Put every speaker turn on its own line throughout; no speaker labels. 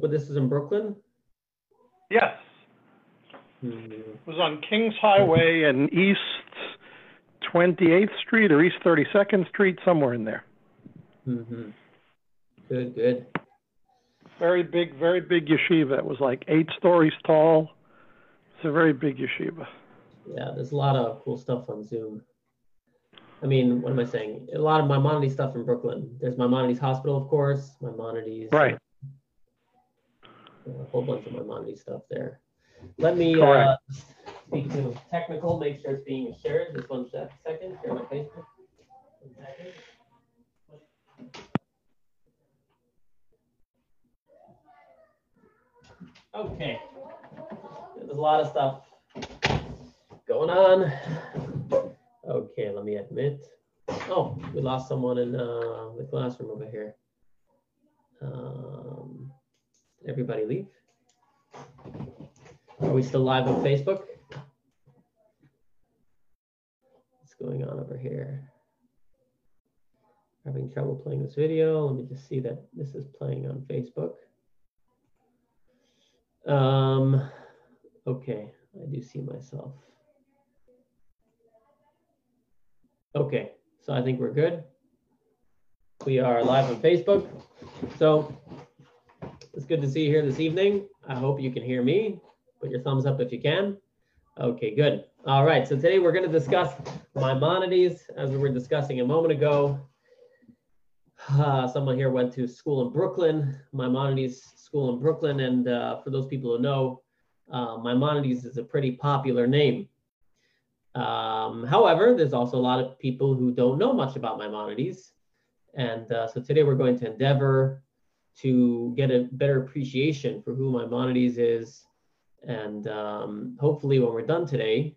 but this is in Brooklyn?
Yes,
Hmm.
it was on Kings Highway and East 28th Street or East 32nd Street, somewhere in there.
Mm-hmm. Good, good.
Very big, very big yeshiva. It was like eight stories tall. It's a very big yeshiva.
Yeah, there's a lot of cool stuff on Zoom. I mean, what am I saying? A lot of Maimonides stuff in Brooklyn. There's Maimonides Hospital, of course. Maimonides.
Right.
A whole bunch of Maimonides stuff there. Let me uh, speak to technical, make sure it's being shared. Just one sec- second. Share my Facebook. One second. Okay. There's a lot of stuff going on. Okay, let me admit. Oh, we lost someone in uh, the classroom over here. Um, everybody leave? Are we still live on Facebook? What's going on over here? Having trouble playing this video. Let me just see that this is playing on Facebook. Um, okay, I do see myself. Okay, so I think we're good. We are live on Facebook. So it's good to see you here this evening. I hope you can hear me. Put your thumbs up if you can. Okay, good. All right, so today we're going to discuss Maimonides, as we were discussing a moment ago. Uh, someone here went to school in Brooklyn, Maimonides School in Brooklyn, and uh, for those people who know, uh, Maimonides is a pretty popular name. Um, however, there's also a lot of people who don't know much about Maimonides. And uh, so today we're going to endeavor to get a better appreciation for who Maimonides is. And um, hopefully, when we're done today,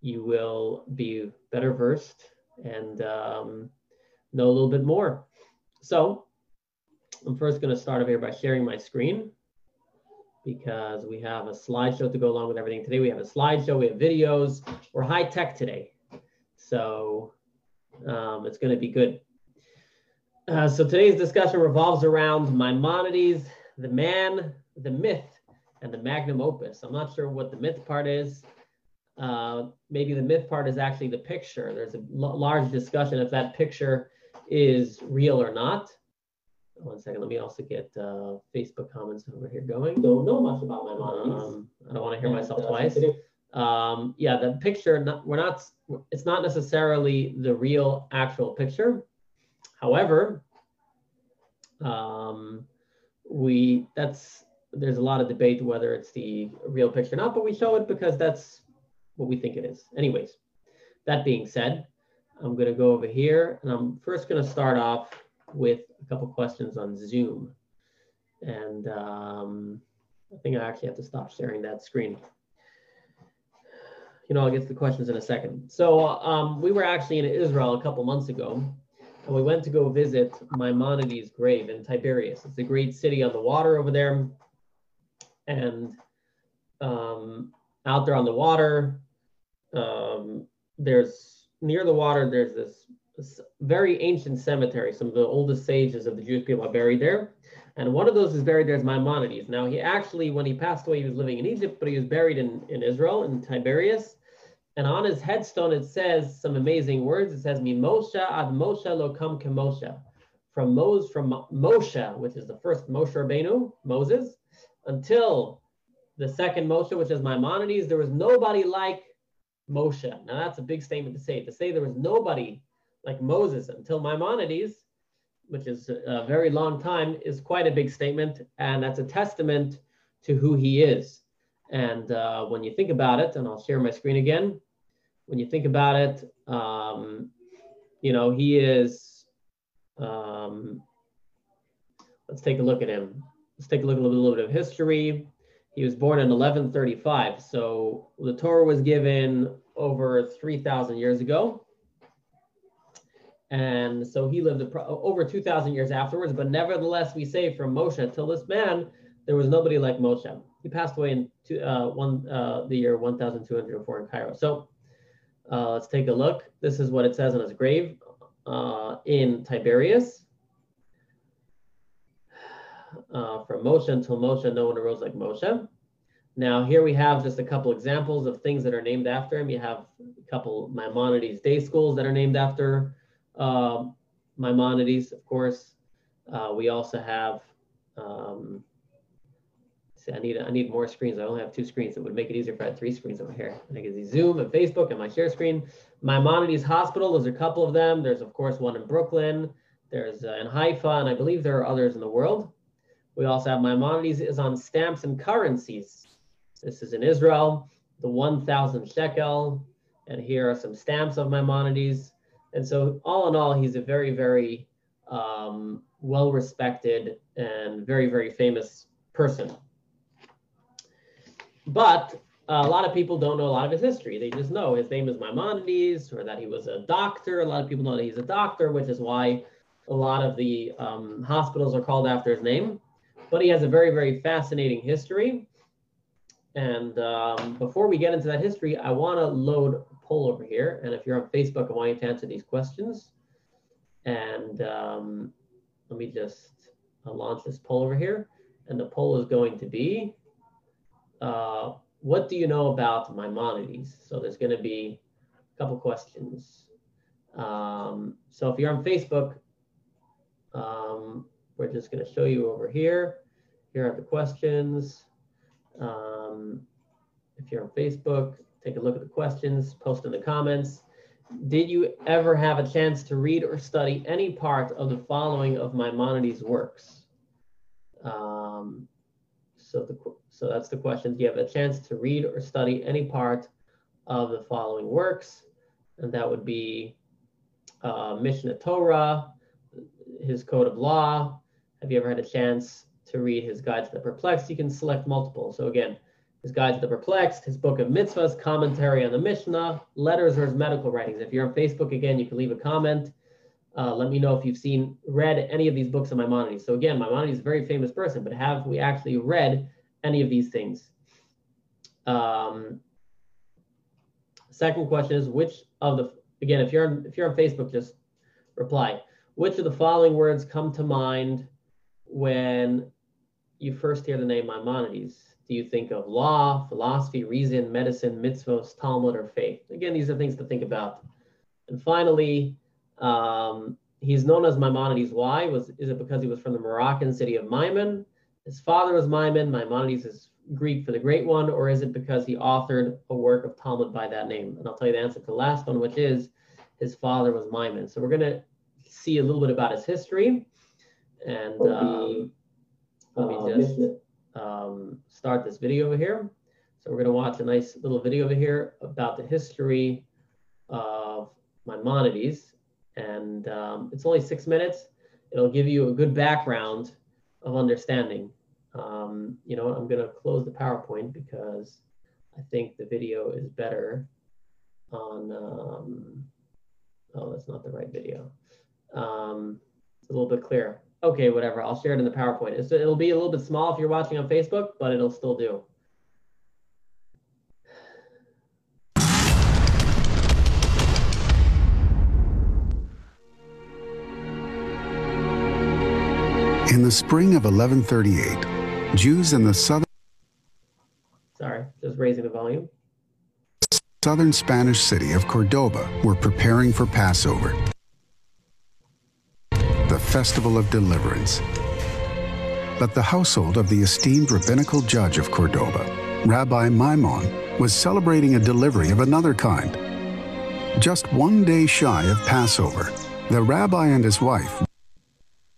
you will be better versed and um, know a little bit more. So, I'm first going to start over here by sharing my screen because we have a slideshow to go along with everything. Today we have a slideshow, we have videos. We're high tech today. So um, it's going to be good. Uh, so today's discussion revolves around Maimonides, the man, the myth, and the magnum opus. I'm not sure what the myth part is. Uh, maybe the myth part is actually the picture. There's a l- large discussion if that picture is real or not. One second, let me also get uh, Facebook comments over here going. Don't know much about Maimonides. Um, I don't want to hear myself twice. Um, yeah, the picture, not, we're not, it's not necessarily the real actual picture. However, um, we, that's, there's a lot of debate whether it's the real picture or not, but we show it because that's what we think it is. Anyways, that being said, I'm going to go over here and I'm first going to start off with a couple questions on Zoom. And um, I think I actually have to stop sharing that screen. You know, I'll get to the questions in a second. So um, we were actually in Israel a couple months ago, and we went to go visit Maimonides' grave in Tiberias. It's a great city on the water over there. And um, out there on the water, um, there's near the water, there's this this very ancient cemetery. Some of the oldest sages of the Jewish people are buried there. And one of those is buried there is Maimonides. Now, he actually, when he passed away, he was living in Egypt, but he was buried in, in Israel, in Tiberias. And on his headstone, it says some amazing words. It says, Mimosha ad Moshe lokam kemoshe. From Moses, from Moshe, which is the first Moshe Rabbeinu, Moses, until the second Moshe, which is Maimonides, there was nobody like Moshe. Now, that's a big statement to say. To say there was nobody like Moses until Maimonides, which is a very long time, is quite a big statement. And that's a testament to who he is. And uh, when you think about it, and I'll share my screen again, when you think about it, um, you know, he is, um, let's take a look at him. Let's take a look at a little bit of history. He was born in 1135. So the Torah was given over 3,000 years ago. And so he lived over 2,000 years afterwards. But nevertheless, we say from Moshe till this man, there was nobody like Moshe. He passed away in two, uh, one, uh, the year 1204 in Cairo. So uh, let's take a look. This is what it says on his grave uh, in Tiberias. uh, from Moshe until Moshe, no one arose like Moshe. Now here we have just a couple examples of things that are named after him. You have a couple Maimonides day schools that are named after uh, Maimonides, of course. Uh, we also have, um, I need I need more screens. I only have two screens. It would make it easier if I had three screens over here. I can see Zoom and Facebook and my share screen. Maimonides Hospital, there's a couple of them. There's of course one in Brooklyn. There's uh, in Haifa, and I believe there are others in the world. We also have Maimonides is on stamps and currencies. This is in Israel, the 1,000 shekel, and here are some stamps of Maimonides. And so all in all, he's a very, very um, well-respected and very, very famous person. But a lot of people don't know a lot of his history. They just know his name is Maimonides or that he was a doctor. A lot of people know that he's a doctor, which is why a lot of the um, hospitals are called after his name. But he has a very, very fascinating history. And um, before we get into that history, I want to load a poll over here. And if you're on Facebook, I want you to answer these questions. And um, let me just uh, launch this poll over here. And the poll is going to be, uh, what do you know about Maimonides? So there's going to be a couple questions. Um, so if you're on Facebook, um, we're just going to show you over here. Here are the questions. Um, if you're on Facebook, take a look at the questions, post in the comments. Did you ever have a chance to read or study any part of the following of Maimonides' works? Um, so, the, so that's the question. Do you have a chance to read or study any part of the following works? And that would be uh, Mishnah Torah, his Code of Law. Have you ever had a chance to read his Guide to the Perplexed, you can select multiple. So again, his Guide to the Perplexed, his Book of Mitzvahs, commentary on the Mishnah, letters, or his medical writings. If you're on Facebook, again, you can leave a comment. Uh, let me know if you've seen, read any of these books of Maimonides. So again, Maimonides is a very famous person, but have we actually read any of these things? Um, second question is which of the, again, if you're if you're on Facebook, just reply. Which of the following words come to mind when you first hear the name Maimonides, do you think of law, philosophy, reason, medicine, mitzvos, Talmud, or faith? Again, these are things to think about. And finally, um, he's known as Maimonides. Why? Was is it because he was from the Moroccan city of Maimon? His father was Maimon. Maimonides is Greek for the great one, or is it because he authored a work of Talmud by that name? And I'll tell you the answer to the last one, which is his father was Maimon. So we're going to see a little bit about his history. And um, let me uh, just um, start this video over here. So we're going to watch a nice little video over here about the history of Maimonides. And um, it's only six minutes. It'll give you a good background of understanding. Um, you know, I'm going to close the PowerPoint because I think the video is better on, um, oh, that's not the right video. Um, it's a little bit clearer okay, whatever, I'll share it in the PowerPoint. It's, it'll be a little bit small if you're watching on Facebook, but it'll still do.
In the spring of 1138, Jews in the southern
Sorry, just raising the volume.
Southern Spanish city of Cordoba were preparing for Passover the festival of deliverance. But the household of the esteemed rabbinical judge of Cordoba, Rabbi Maimon, was celebrating a delivery of another kind. Just one day shy of Passover, the rabbi and his wife.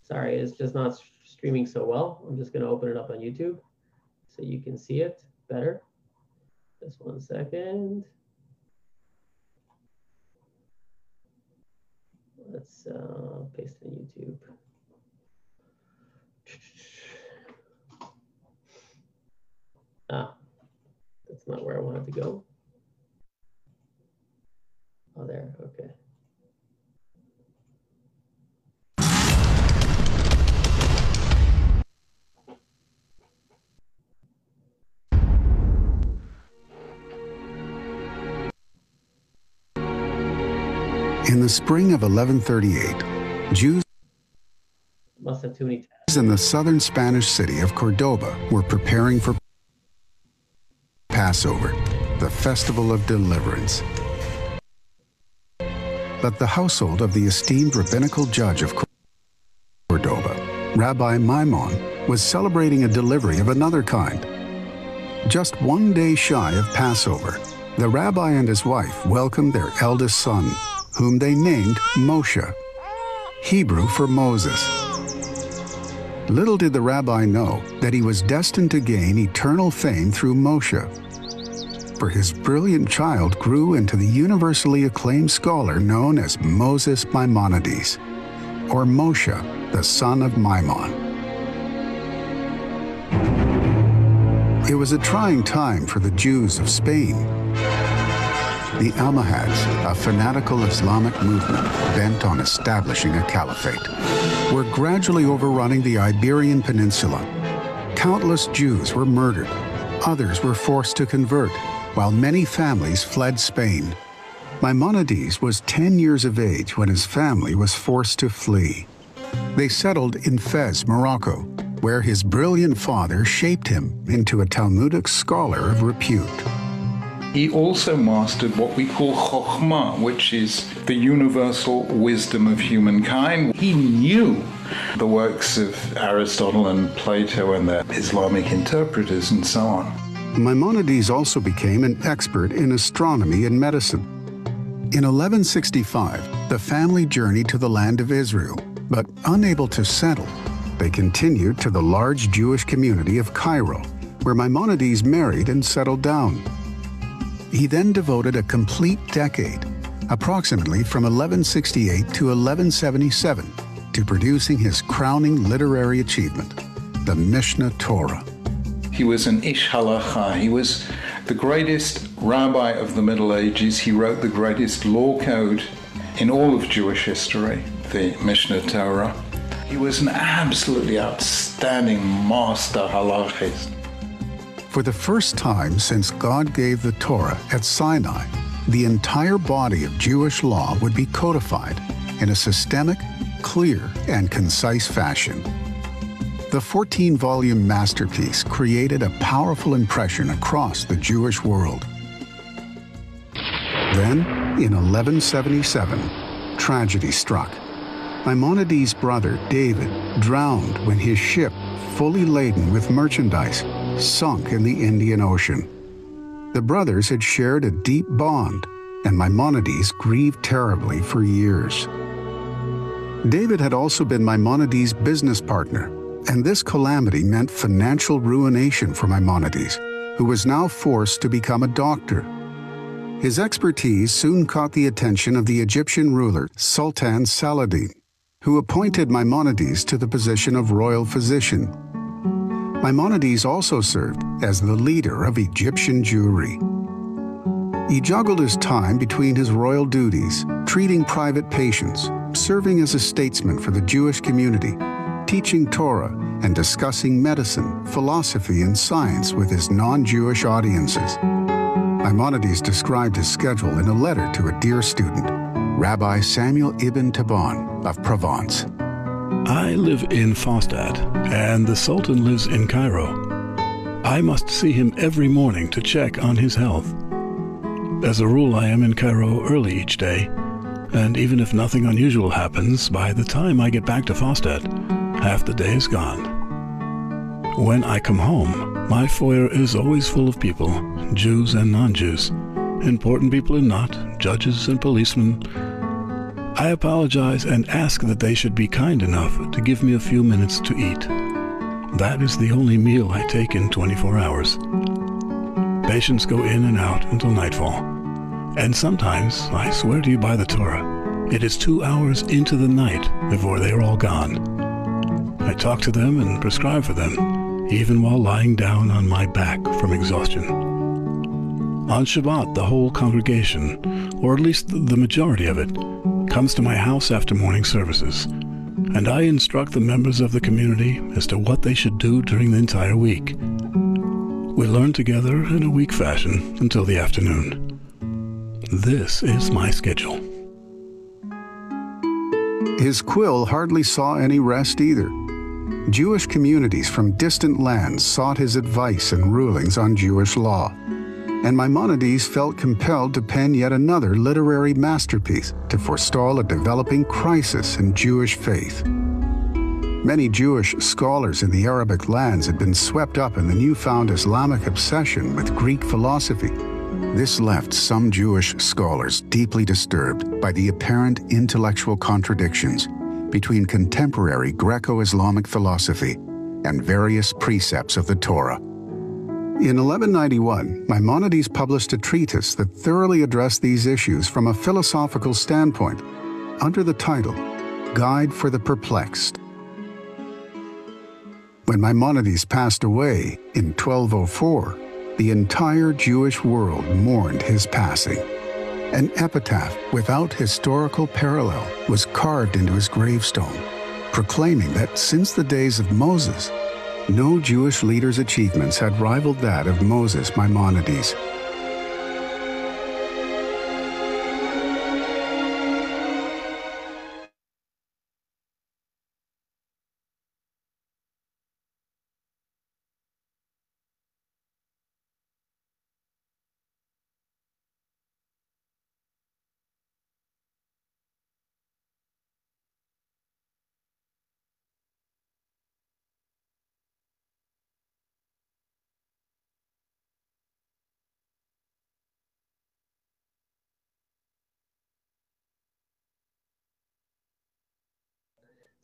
Sorry, it's just not streaming so well. I'm just going to open it up on YouTube so you can see it better. Just one second. Let's uh, paste in YouTube. Ah, that's not where I wanted to go. Oh, there, okay.
In the spring of 1138, Jews
must must have too many
in the southern Spanish city of Cordoba were preparing for Passover, the festival of deliverance. But the household of the esteemed rabbinical judge of Cordoba, Rabbi Maimon, was celebrating a delivery of another kind. Just one day shy of Passover, the rabbi and his wife welcomed their eldest son, whom they named Moshe, Hebrew for Moses. Little did the rabbi know that he was destined to gain eternal fame through Moshe. For his brilliant child grew into the universally acclaimed scholar known as Moses Maimonides, or Moshe, the son of Maimon. It was a trying time for the Jews of Spain the Almohads, a fanatical Islamic movement bent on establishing a caliphate, were gradually overrunning the Iberian Peninsula. Countless Jews were murdered, others were forced to convert, while many families fled Spain. Maimonides was 10 years of age when his family was forced to flee. They settled in Fez, Morocco, where his brilliant father shaped him into a Talmudic scholar of repute.
He also mastered what we call chokhmah, which is the universal wisdom of humankind. He knew the works of Aristotle and Plato and their Islamic interpreters and so on.
Maimonides also became an expert in astronomy and medicine. In 1165, the family journeyed to the land of Israel, but unable to settle, they continued to the large Jewish community of Cairo, where Maimonides married and settled down. He then devoted a complete decade, approximately from 1168 to 1177, to producing his crowning literary achievement, the Mishnah Torah.
He was an Ish Halacha. He was the greatest rabbi of the Middle Ages. He wrote the greatest law code in all of Jewish history, the Mishnah Torah. He was an absolutely outstanding master halachist.
For the first time since God gave the Torah at Sinai, the entire body of Jewish law would be codified in a systemic, clear, and concise fashion. The 14 volume masterpiece created a powerful impression across the Jewish world. Then, in 1177, tragedy struck. Maimonides' brother David drowned when his ship, fully laden with merchandise, sunk in the Indian Ocean. The brothers had shared a deep bond, and Maimonides grieved terribly for years. David had also been Maimonides' business partner, and this calamity meant financial ruination for Maimonides, who was now forced to become a doctor. His expertise soon caught the attention of the Egyptian ruler Sultan Saladin, who appointed Maimonides to the position of royal physician Maimonides also served as the leader of Egyptian Jewry. He juggled his time between his royal duties, treating private patients, serving as a statesman for the Jewish community, teaching Torah, and discussing medicine, philosophy, and science with his non-Jewish audiences. Maimonides described his schedule in a letter to a dear student, Rabbi Samuel ibn Tibbon of Provence.
I live in Fustat, and the Sultan lives in Cairo. I must see him every morning to check on his health. As a rule, I am in Cairo early each day, and even if nothing unusual happens, by the time I get back to Fustat, half the day is gone. When I come home, my foyer is always full of people, Jews and non-Jews, important people and not, judges and policemen, I apologize and ask that they should be kind enough to give me a few minutes to eat. That is the only meal I take in 24 hours. Patients go in and out until nightfall. And sometimes, I swear to you by the Torah, it is two hours into the night before they are all gone. I talk to them and prescribe for them, even while lying down on my back from exhaustion. On Shabbat, the whole congregation, or at least the majority of it, comes to my house after morning services, and I instruct the members of the community as to what they should do during the entire week. We learn together in a week fashion until the afternoon. This is my schedule.
His quill hardly saw any rest either. Jewish communities from distant lands sought his advice and rulings on Jewish law. And Maimonides felt compelled to pen yet another literary masterpiece to forestall a developing crisis in Jewish faith. Many Jewish scholars in the Arabic lands had been swept up in the newfound Islamic obsession with Greek philosophy. This left some Jewish scholars deeply disturbed by the apparent intellectual contradictions between contemporary Greco Islamic philosophy and various precepts of the Torah. In 1191, Maimonides published a treatise that thoroughly addressed these issues from a philosophical standpoint under the title Guide for the Perplexed. When Maimonides passed away in 1204, the entire Jewish world mourned his passing. An epitaph without historical parallel was carved into his gravestone, proclaiming that since the days of Moses, no Jewish leader's achievements had rivaled that of Moses Maimonides.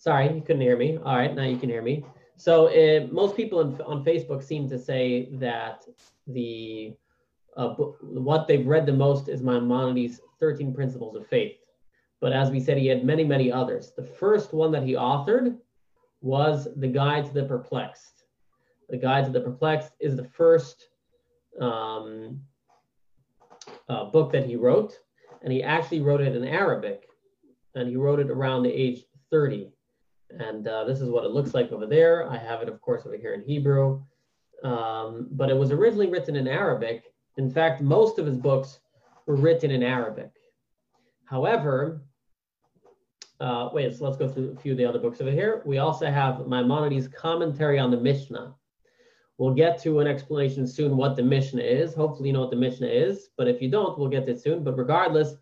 Sorry, you couldn't hear me. All right, now you can hear me. So uh, most people in, on Facebook seem to say that the uh, what they've read the most is Maimonides' 13 Principles of Faith. But as we said, he had many, many others. The first one that he authored was The Guide to the Perplexed. The Guide to the Perplexed is the first um, uh, book that he wrote, and he actually wrote it in Arabic, and he wrote it around the age 30. And uh, this is what it looks like over there. I have it, of course, over here in Hebrew. Um, but it was originally written in Arabic. In fact, most of his books were written in Arabic. However, uh, wait, so let's go through a few of the other books over here. We also have Maimonides' commentary on the Mishnah. We'll get to an explanation soon what the Mishnah is. Hopefully, you know what the Mishnah is, but if you don't, we'll get to it soon. But regardless,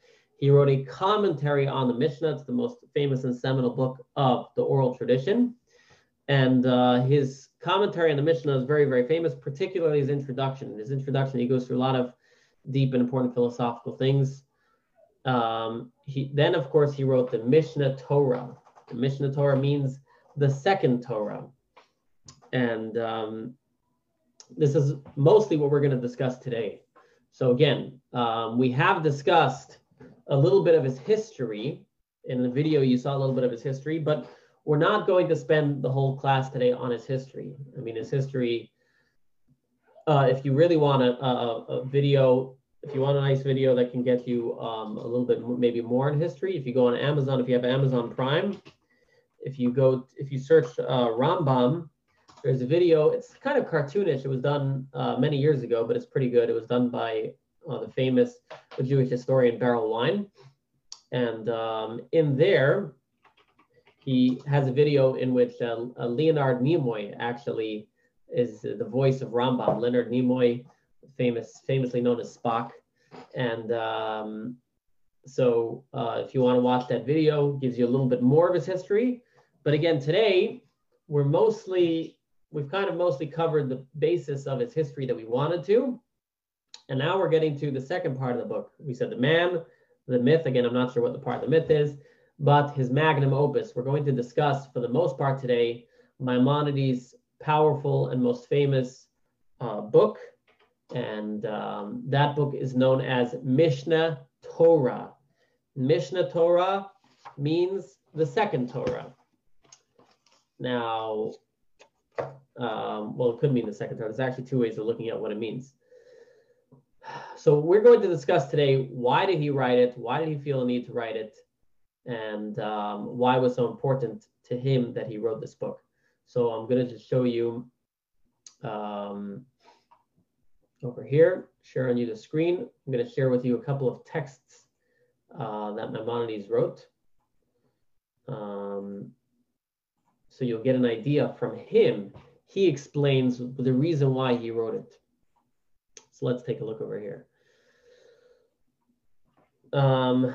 he wrote a commentary on the Mishnah. It's the most famous and seminal book of the oral tradition. And uh, his commentary on the Mishnah is very, very famous, particularly his introduction. In his introduction, he goes through a lot of deep and important philosophical things. Um, he, then, of course, he wrote the Mishnah Torah. The Mishnah Torah means the second Torah. And um, this is mostly what we're going to discuss today. So, again, um, we have discussed a little bit of his history. In the video, you saw a little bit of his history, but we're not going to spend the whole class today on his history. I mean, his history, uh, if you really want a, a, a, video, if you want a nice video that can get you um, a little bit maybe more in history, if you go on Amazon, if you have Amazon Prime, if you go, if you search uh, Rambam, there's a video, it's kind of cartoonish. It was done uh, many years ago, but it's pretty good. It was done by the famous Jewish historian Berel Wein. And um, in there, he has a video in which uh, uh, Leonard Nimoy actually is the voice of Rambam. Leonard Nimoy, famous, famously known as Spock. And um, so uh, if you want to watch that video, gives you a little bit more of his history. But again, today, we're mostly, we've kind of mostly covered the basis of his history that we wanted to. And now we're getting to the second part of the book. We said the man, the myth. Again, I'm not sure what the part of the myth is, but his magnum opus. We're going to discuss, for the most part today, Maimonides' powerful and most famous uh, book. And um, that book is known as Mishnah Torah. Mishnah Torah means the second Torah. Now, um, well, it could mean the second Torah. There's actually two ways of looking at what it means so we're going to discuss today why did he write it? Why did he feel a need to write it? And um, why was so important to him that he wrote this book? So i'm going to just show you um, over here share on you the screen. I'm going to share with you a couple of texts uh, that maimonides wrote. Um, So you'll get an idea from him. He explains the reason why he wrote it. So let's take a look over here. Um,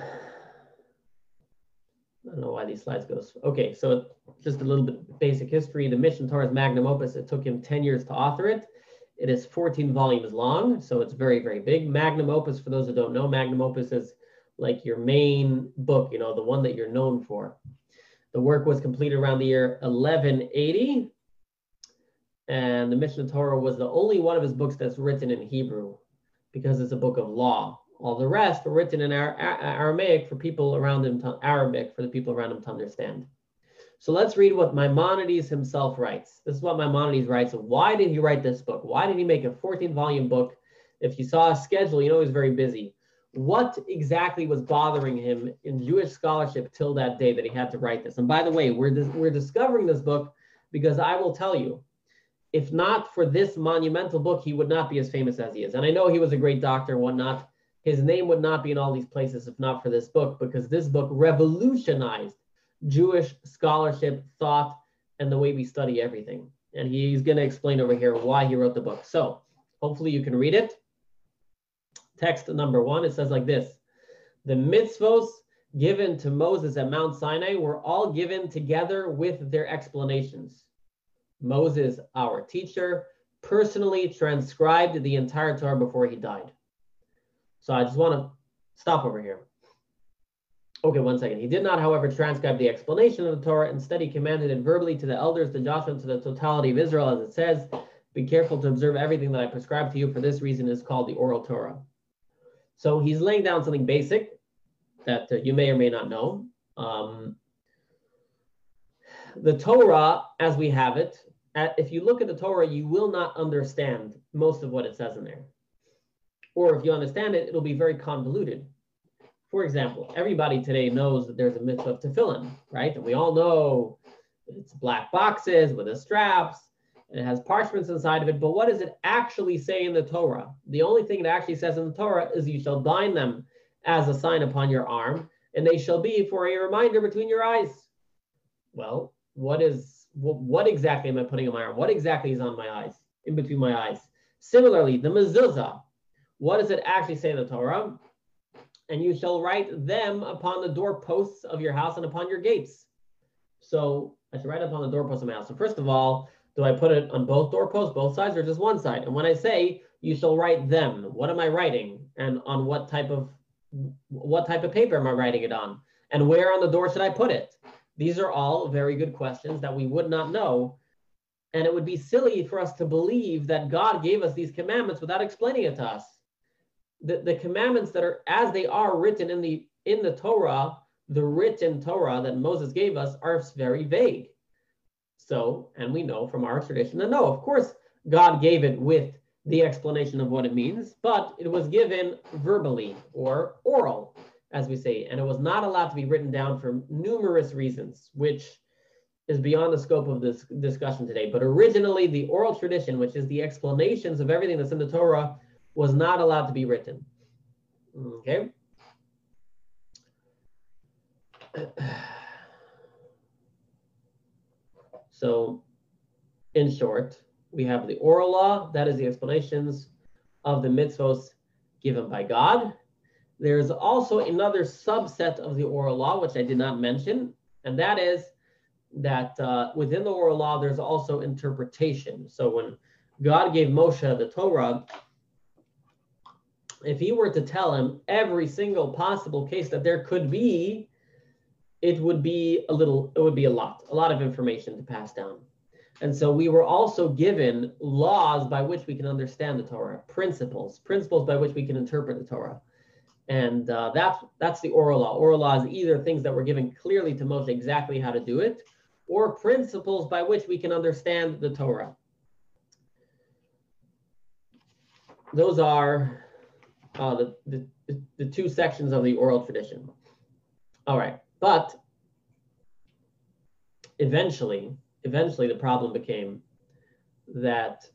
I don't know why these slides go. Okay, so just a little bit basic history. The Mishneh Torah magnum opus. It took him 10 years to author it. It is 14 volumes long, so it's very, very big. Magnum opus, for those who don't know, magnum opus is like your main book, you know, the one that you're known for. The work was completed around the year 1180, and the Mishneh Torah was the only one of his books that's written in Hebrew because it's a book of law. All the rest were written in Aramaic for people around him, to, Arabic for the people around him to understand. So let's read what Maimonides himself writes. This is what Maimonides writes. Why did he write this book? Why did he make a 14 volume book? If you saw a schedule, you know he's very busy. What exactly was bothering him in Jewish scholarship till that day that he had to write this? And by the way, we're, dis- we're discovering this book because I will tell you, if not for this monumental book, he would not be as famous as he is. And I know he was a great doctor and whatnot. His name would not be in all these places if not for this book, because this book revolutionized Jewish scholarship, thought, and the way we study everything. And he's going to explain over here why he wrote the book. So hopefully you can read it. Text number one, it says like this The mitzvos given to Moses at Mount Sinai were all given together with their explanations. Moses, our teacher, personally transcribed the entire Torah before he died. So I just want to stop over here. Okay, one second. He did not, however, transcribe the explanation of the Torah. Instead, he commanded it verbally to the elders, to Joshua, to the totality of Israel, as it says, Be careful to observe everything that I prescribe to you, for this reason is called the oral Torah. So he's laying down something basic that uh, you may or may not know. Um, the Torah, as we have it, if you look at the Torah, you will not understand most of what it says in there. Or if you understand it, it'll be very convoluted for example, everybody today knows that there's a mitzvah of tefillin, right? And we all know it's black boxes with the straps. And it has parchments inside of it. But what does it actually say in the Torah? The only thing it actually says in the Torah is you shall bind them as a sign upon your arm, and they shall be for a reminder between your eyes. Well, what is what, what exactly am I putting on my arm? What exactly is on my eyes, in between my eyes? Similarly, the mezuzah. What does it actually say in the Torah? and you shall write them upon the doorposts of your house and upon your gates. So I should write upon the doorposts of my house. So first of all, do I put it on both doorposts, both sides, or just one side? And when I say you shall write them, what am I writing? And on what type of what type of paper am I writing it on? And where on the door should I put it? These are all very good questions that we would not know. And it would be silly for us to believe that God gave us these commandments without explaining it to us the, the commandments that are as they are written in the in the Torah, the written Torah that Moses gave us are very vague. So, and we know from our tradition that no, of course, God gave it with the explanation of what it means, but it was given verbally or oral, as we say, and it was not allowed to be written down for numerous reasons, which is beyond the scope of this discussion today. But originally, the oral tradition, which is the explanations of everything that's in the Torah, was not allowed to be written. Okay. So, in short, we have the oral law, that is the explanations of the mitzvos given by God. There's also another subset of the oral law, which I did not mention, and that is that uh, within the oral law, there's also interpretation. So when God gave Moshe the Torah, if he were to tell him every single possible case that there could be, it would be a little, it would be a lot, a lot of information to pass down. And so we were also given laws by which we can understand the Torah, principles, principles by which we can interpret the Torah. And uh, that's, that's the oral law. Oral law is either things that were given clearly to Moshe exactly how to do it, or principles by which we can understand the Torah. Those are uh, the, the, the two sections of the oral tradition. All right, but eventually, eventually the problem became that,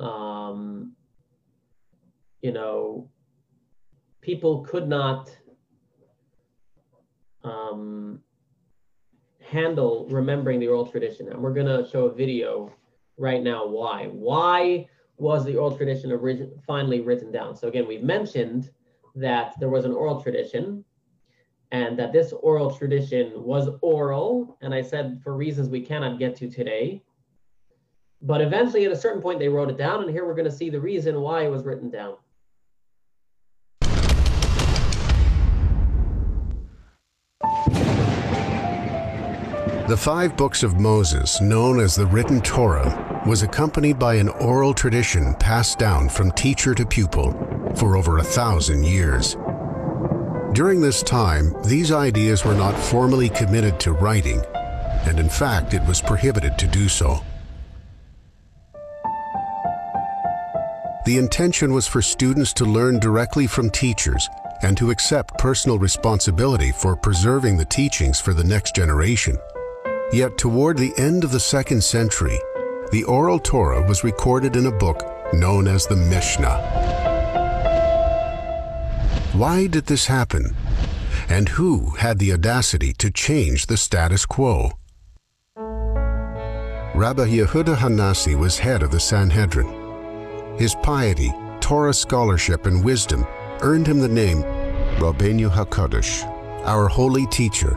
um, you know, people could not um, handle remembering the oral tradition. And we're going to show a video right now why. Why was the oral tradition finally written down? So again, we've mentioned that there was an oral tradition and that this oral tradition was oral. And I said for reasons we cannot get to today. But eventually, at a certain point, they wrote it down. And here we're going to see the reason why it was written down.
The five books of Moses, known as the written Torah, was accompanied by an oral tradition passed down from teacher to pupil for over a thousand years. During this time, these ideas were not formally committed to writing, and in fact, it was prohibited to do so. The intention was for students to learn directly from teachers and to accept personal responsibility for preserving the teachings for the next generation. Yet toward the end of the second century, the oral Torah was recorded in a book known as the Mishnah. Why did this happen? And who had the audacity to change the status quo? Rabbi Yehuda Hanassi was head of the Sanhedrin. His piety, Torah scholarship, and wisdom earned him the name Rabbeinu HaKadosh, our holy teacher,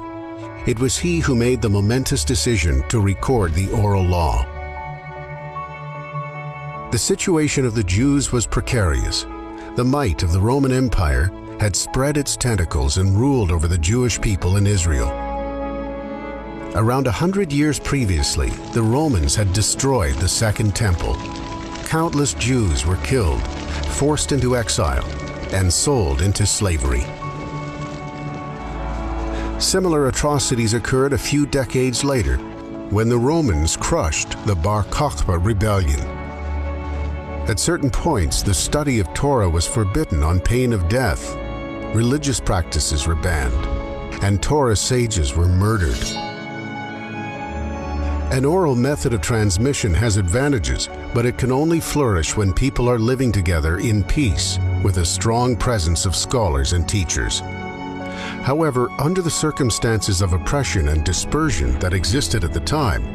it was he who made the momentous decision to record the oral law. The situation of the Jews was precarious. The might of the Roman Empire had spread its tentacles and ruled over the Jewish people in Israel. Around a hundred years previously, the Romans had destroyed the Second Temple. Countless Jews were killed, forced into exile, and sold into slavery. Similar atrocities occurred a few decades later when the Romans crushed the Bar Kokhba rebellion. At certain points, the study of Torah was forbidden on pain of death. Religious practices were banned, and Torah sages were murdered. An oral method of transmission has advantages, but it can only flourish when people are living together in peace with a strong presence of scholars and teachers. However, under the circumstances of oppression and dispersion that existed at the time,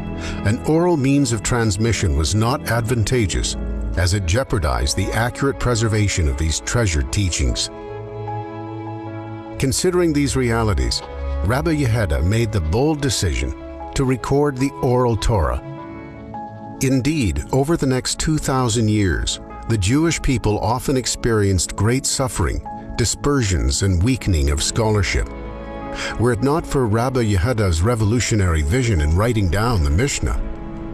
an oral means of transmission was not advantageous as it jeopardized the accurate preservation of these treasured teachings. Considering these realities, Rabbi Yehuda made the bold decision to record the oral Torah. Indeed, over the next 2,000 years, the Jewish people often experienced great suffering dispersions and weakening of scholarship. Were it not for Rabbi Yehuda's revolutionary vision in writing down the Mishnah,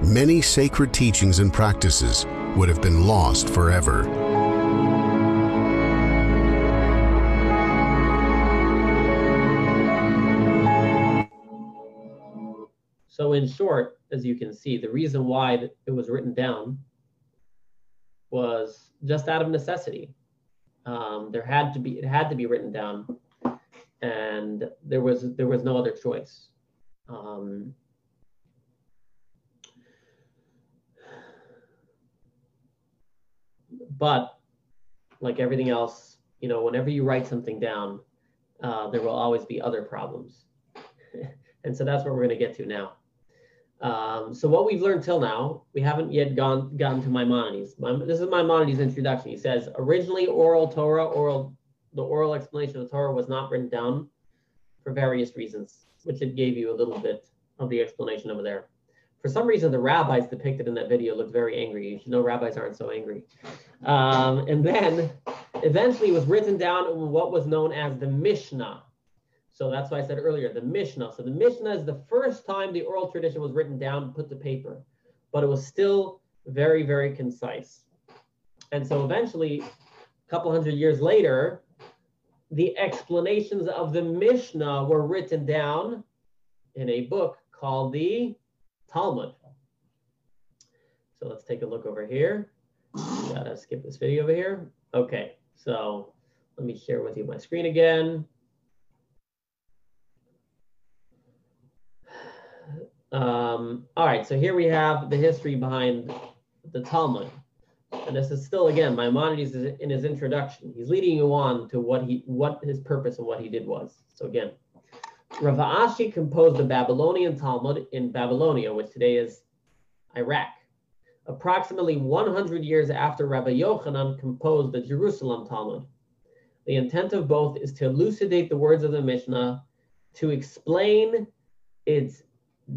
many sacred teachings and practices would have been lost forever.
So in short, as you can see, the reason why it was written down was just out of necessity. Um, there had to be it had to be written down, and there was there was no other choice. Um, but like everything else, you know, whenever you write something down, uh, there will always be other problems, and so that's what we're going to get to now. Um, so what we've learned till now, we haven't yet gone gotten to Maimonides. this is Maimonides' introduction. He says, originally oral Torah, oral, the oral explanation of the Torah was not written down for various reasons, which it gave you a little bit of the explanation over there. For some reason, the rabbis depicted in that video looked very angry. You should know rabbis aren't so angry. Um, and then eventually it was written down in what was known as the Mishnah. So that's why I said earlier, the Mishnah. So the Mishnah is the first time the oral tradition was written down, put to paper, but it was still very, very concise. And so eventually, a couple hundred years later, the explanations of the Mishnah were written down in a book called the Talmud. So let's take a look over here. Gotta skip this video over here. Okay, so let me share with you my screen again. Um, all right, so here we have the history behind the Talmud. And this is still, again, Maimonides is in his introduction. He's leading you on to what he, what his purpose and what he did was. So again, Rav Ashi composed the Babylonian Talmud in Babylonia, which today is Iraq. Approximately 100 years after Rabbi Yochanan composed the Jerusalem Talmud. The intent of both is to elucidate the words of the Mishnah, to explain its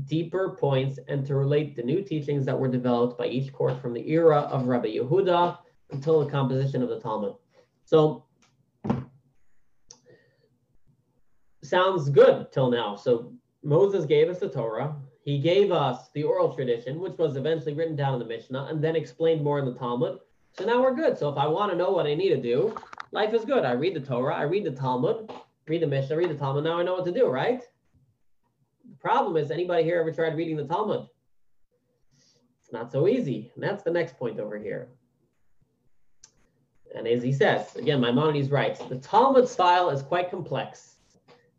deeper points, and to relate the new teachings that were developed by each court from the era of Rabbi Yehuda until the composition of the Talmud. So, sounds good till now. So, Moses gave us the Torah. He gave us the oral tradition, which was eventually written down in the Mishnah and then explained more in the Talmud. So now we're good. So if I want to know what I need to do, life is good. I read the Torah, I read the Talmud, read the Mishnah, read the Talmud. Now I know what to do, right? Problem is, anybody here ever tried reading the Talmud? It's not so easy. And that's the next point over here. And as he says, again, Maimonides writes, the Talmud style is quite complex,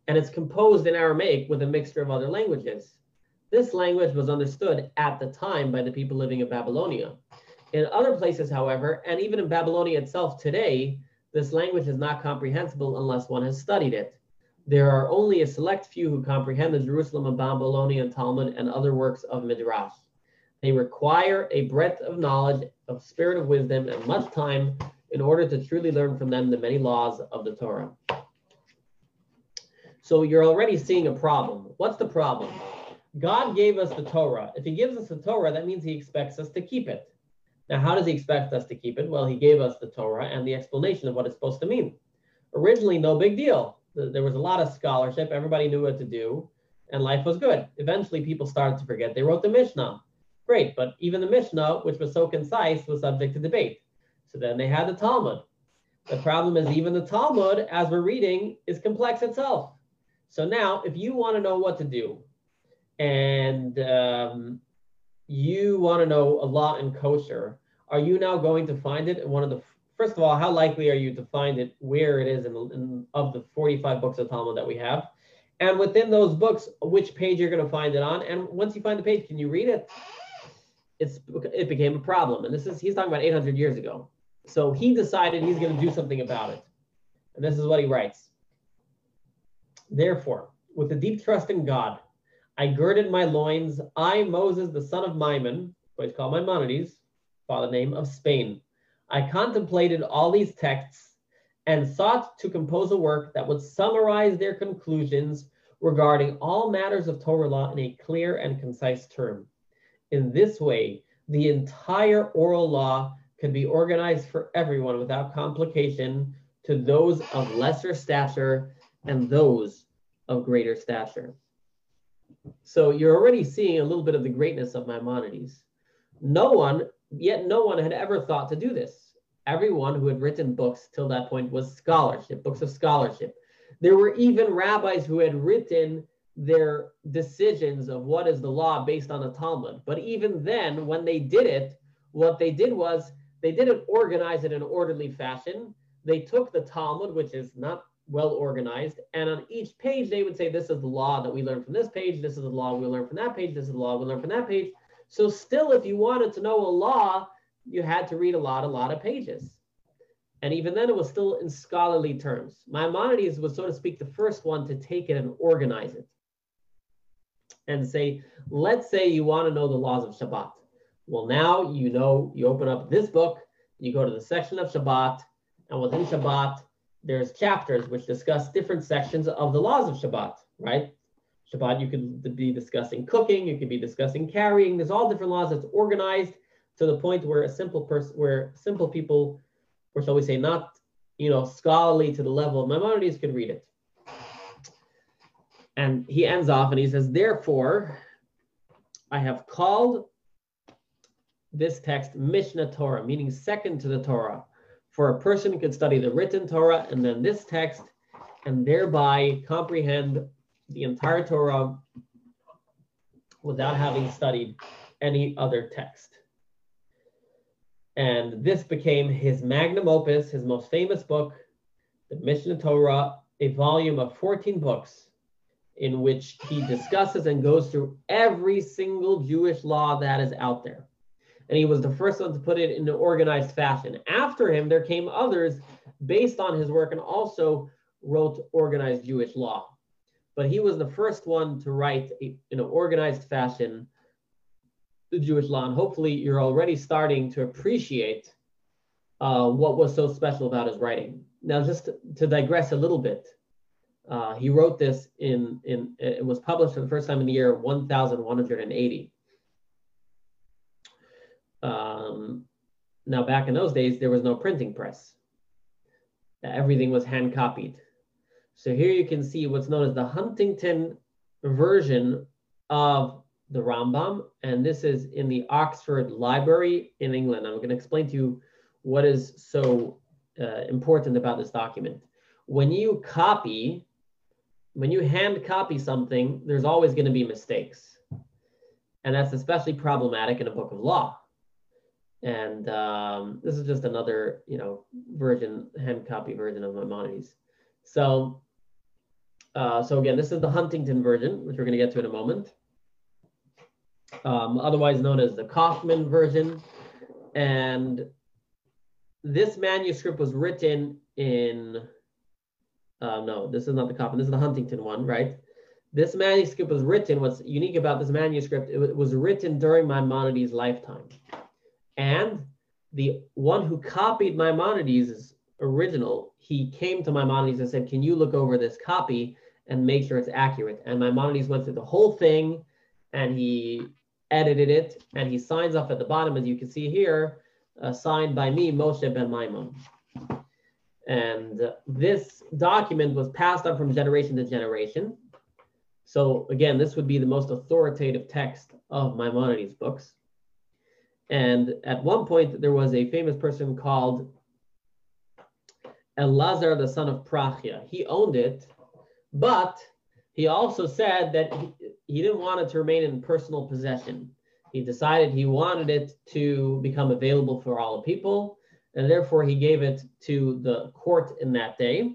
and it's composed in Aramaic with a mixture of other languages. This language was understood at the time by the people living in Babylonia. In other places, however, and even in Babylonia itself today, this language is not comprehensible unless one has studied it. There are only a select few who comprehend the Jerusalem and Babylonian Talmud and other works of Midrash. They require a breadth of knowledge, of spirit of wisdom, and much time in order to truly learn from them the many laws of the Torah. So you're already seeing a problem. What's the problem? God gave us the Torah. If he gives us the Torah, that means he expects us to keep it. Now, how does he expect us to keep it? Well, he gave us the Torah and the explanation of what it's supposed to mean. Originally, no big deal. There was a lot of scholarship. Everybody knew what to do, and life was good. Eventually, people started to forget. They wrote the Mishnah. Great, but even the Mishnah, which was so concise, was subject to debate. So then they had the Talmud. The problem is, even the Talmud, as we're reading, is complex itself. So now, if you want to know what to do, and um, you want to know a lot in kosher, are you now going to find it in one of the first of all, how likely are you to find it where it is in, in of the 45 books of Talmud that we have? And within those books, which page you're going to find it on? And once you find the page, can you read it? It's it became a problem. And this is he's talking about 800 years ago. So he decided he's going to do something about it. And this is what he writes. Therefore, with a deep trust in God, I girded my loins, I, Moses, the son of Maimon, who is called Maimonides, father name of Spain. I contemplated all these texts and sought to compose a work that would summarize their conclusions regarding all matters of Torah law in a clear and concise term. In this way, the entire oral law could be organized for everyone without complication to those of lesser stature and those of greater stature. So you're already seeing a little bit of the greatness of Maimonides. No one, yet no one had ever thought to do this. Everyone who had written books till that point was scholarship, books of scholarship. There were even rabbis who had written their decisions of what is the law based on the Talmud. But even then, when they did it, what they did was they didn't organize it in an orderly fashion. They took the Talmud, which is not well organized. And on each page, they would say, this is the law that we learned from this page. This is the law we learned from that page. This is the law we learned from that page. So still, if you wanted to know a law, you had to read a lot, a lot of pages. And even then, it was still in scholarly terms. Maimonides was, so to speak, the first one to take it and organize it. And say, let's say you want to know the laws of Shabbat. Well, now you know, you open up this book, you go to the section of Shabbat, and within Shabbat, there's chapters which discuss different sections of the laws of Shabbat, right? Shabbat, you could be discussing cooking, you could be discussing carrying. There's all different laws that's organized to the point where a simple person, where simple people, or shall we say, not you know scholarly to the level of Maimonides, could read it. And he ends off and he says, therefore, I have called this text Mishnah Torah, meaning second to the Torah for a person could study the written Torah and then this text and thereby comprehend the entire Torah without having studied any other text. And this became his magnum opus, his most famous book, the Mishnah Torah, a volume of 14 books in which he discusses and goes through every single Jewish law that is out there and he was the first one to put it in an organized fashion. After him, there came others based on his work and also wrote organized Jewish law. but he was the first one to write in an organized fashion the Jewish law. And hopefully, you're already starting to appreciate uh, what was so special about his writing. Now, just to, digress a little bit, uh, he wrote this in, in, it was published for the first time in the year 1180. Um, now, back in those days, there was no printing press. Everything was hand copied. So here you can see what's known as the Huntington version of the Rambam, and this is in the Oxford Library in England. I'm going to explain to you what is so uh, important about this document. When you copy, when you hand copy something, there's always going to be mistakes. And that's especially problematic in a book of law. And um, this is just another, you know, version, hand copy version of Maimonides. So, uh, so again, this is the Huntington version, which we're going to get to in a moment. Um, otherwise known as the Kaufman version. And this manuscript was written in, uh, no, this is not the Kaufman, this is the Huntington one, right? This manuscript was written, what's unique about this manuscript, it was written during Maimonides' lifetime. And the one who copied Maimonides' original, he came to Maimonides and said, can you look over this copy and make sure it's accurate? And Maimonides went through the whole thing and he edited it and he signs off at the bottom, as you can see here, uh, signed by me, Moshe ben Maimon. And uh, this document was passed on from generation to generation. So again, this would be the most authoritative text of Maimonides' books. And at one point, there was a famous person called Elazar, the son of Prachia. He owned it, but he also said that he, didn't want it to remain in personal possession. He decided he wanted it to become available for all the people, and therefore he gave it to the court in that day.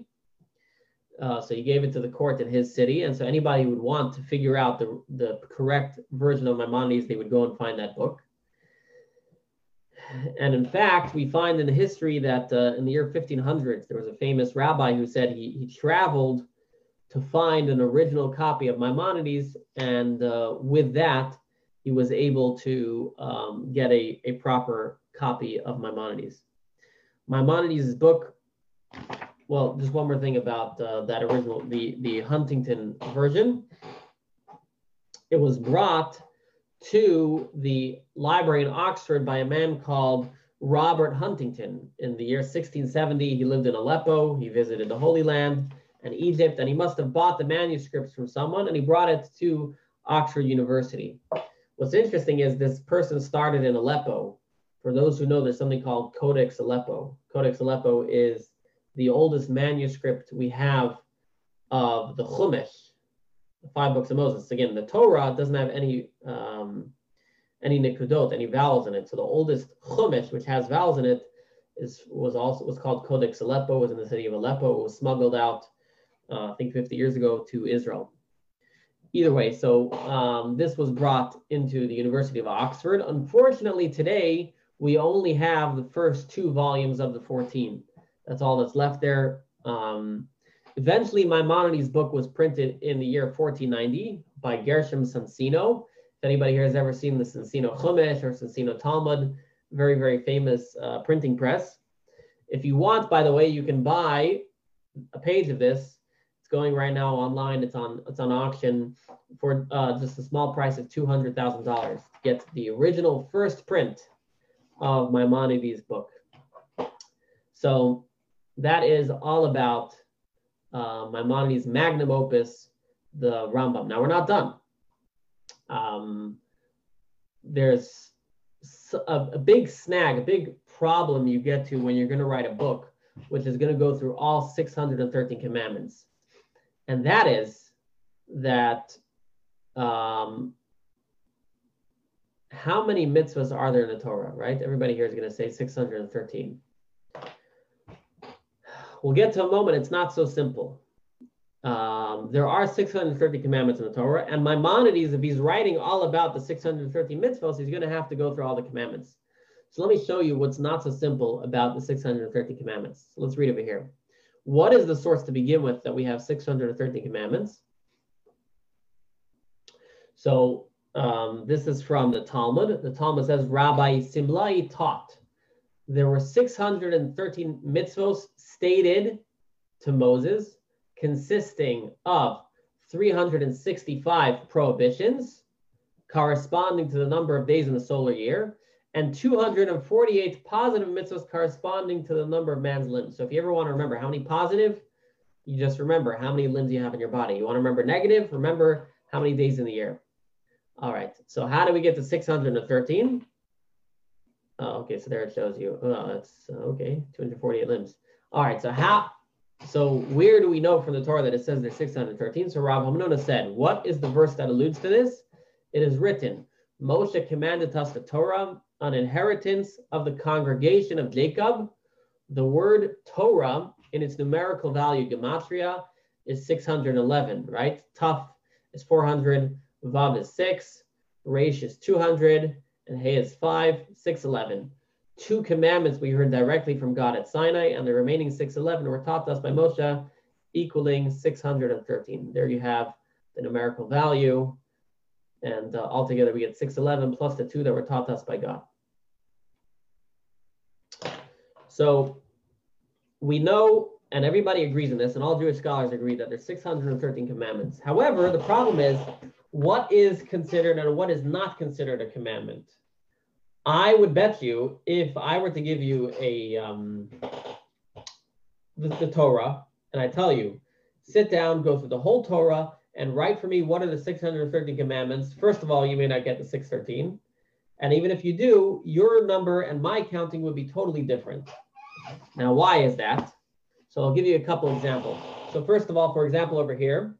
Uh, so he gave it to the court in his city, and so anybody who would want to figure out the, the correct version of Maimonides, they would go and find that book. And in fact, we find in the history that uh, in the year 1500s, there was a famous rabbi who said he, he traveled to find an original copy of Maimonides, and uh, with that, he was able to um, get a, a proper copy of Maimonides. Maimonides' book, well, just one more thing about uh, that original, the, the Huntington version. It was brought to the library in Oxford by a man called Robert Huntington. In the year 1670, he lived in Aleppo, he visited the Holy Land and Egypt, and he must have bought the manuscripts from someone and he brought it to Oxford University. What's interesting is this person started in Aleppo. For those who know, there's something called Codex Aleppo. Codex Aleppo is the oldest manuscript we have of the Chumash, the five books of Moses. Again, the Torah doesn't have any um, any nikudot, any vowels in it. So the oldest Chumash, which has vowels in it, is was also was called Codex Aleppo. Was in the city of Aleppo. It was smuggled out, uh, I think, 50 years ago to Israel either way, so um, this was brought into the University of Oxford. Unfortunately, today we only have the first two volumes of the 14. That's all that's left there. Um, eventually, Maimonides' book was printed in the year 1490 by Gershom Soncino. If anybody here has ever seen the Soncino Chumash or Soncino Talmud, very, very famous uh, printing press. If you want, by the way, you can buy a page of this going right now online. It's on it's on auction for uh, just a small price of two hundred thousand dollars get the original first print of Maimonides' book. So that is all about uh, Maimonides' magnum opus, the Rambam. Now we're not done. Um, there's a, a big snag, a big problem you get to when you're going to write a book, which is going to go through all 613 commandments and that is that um, how many mitzvahs are there in the Torah, right? Everybody here is going to say 613. We'll get to a moment, it's not so simple. Um, there are 630 commandments in the Torah, and Maimonides, if he's writing all about the 630 mitzvahs, he's going to have to go through all the commandments. So let me show you what's not so simple about the 630 commandments. Let's read over here. What is the source to begin with that we have 630 commandments? So um, this is from the Talmud. The Talmud says Rabbi Simlai taught there were 613 mitzvos stated to Moses, consisting of 365 prohibitions, corresponding to the number of days in the solar year, and 248 positive mitzvahs corresponding to the number of man's limbs. So if you ever want to remember how many positive, you just remember how many limbs you have in your body. You want to remember negative, remember how many days in the year. All right, so how do we get to 613? Oh, okay, so there it shows you. Oh, that's okay, 248 limbs. All right, so how, so where do we know from the Torah that it says there's 613? So Rav Hamnuna said, what is the verse that alludes to this? It is written, Moshe commanded us the Torah, an inheritance of the congregation of Jacob. The word Torah in its numerical value, gematria, is 611, right? Taf is 400, Vav is 6, Resh is 200, and Hey is 5, 611. Two commandments we heard directly from God at Sinai, and the remaining 611 were taught to us by Moshe, equaling 613. There you have the numerical value. And uh, altogether, we get 611 plus the two that were taught to us by God. So we know, and everybody agrees in this, and all Jewish scholars agree that there's 613 commandments. However, the problem is what is considered and what is not considered a commandment. I would bet you if I were to give you a um, the, the Torah, and I tell you, sit down, go through the whole Torah, and write for me what are the 613 commandments. First of all, you may not get the 613. And even if you do, your number and my counting would be totally different. Now, why is that? So I'll give you a couple examples. So first of all, for example, over here,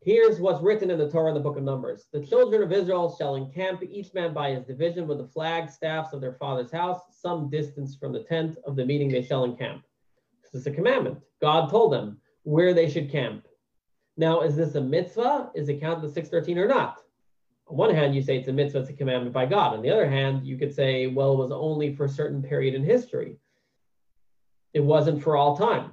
here's what's written in the Torah in the book of Numbers. The children of Israel shall encamp each man by his division with the flag staffs of their father's house, some distance from the tent of the meeting they shall encamp. This is a commandment. God told them where they should camp. Now, is this a mitzvah? Is it counted the 613 or not? On one hand, you say it's a mitzvah, it's a commandment by God. On the other hand, you could say, well, it was only for a certain period in history. It wasn't for all time.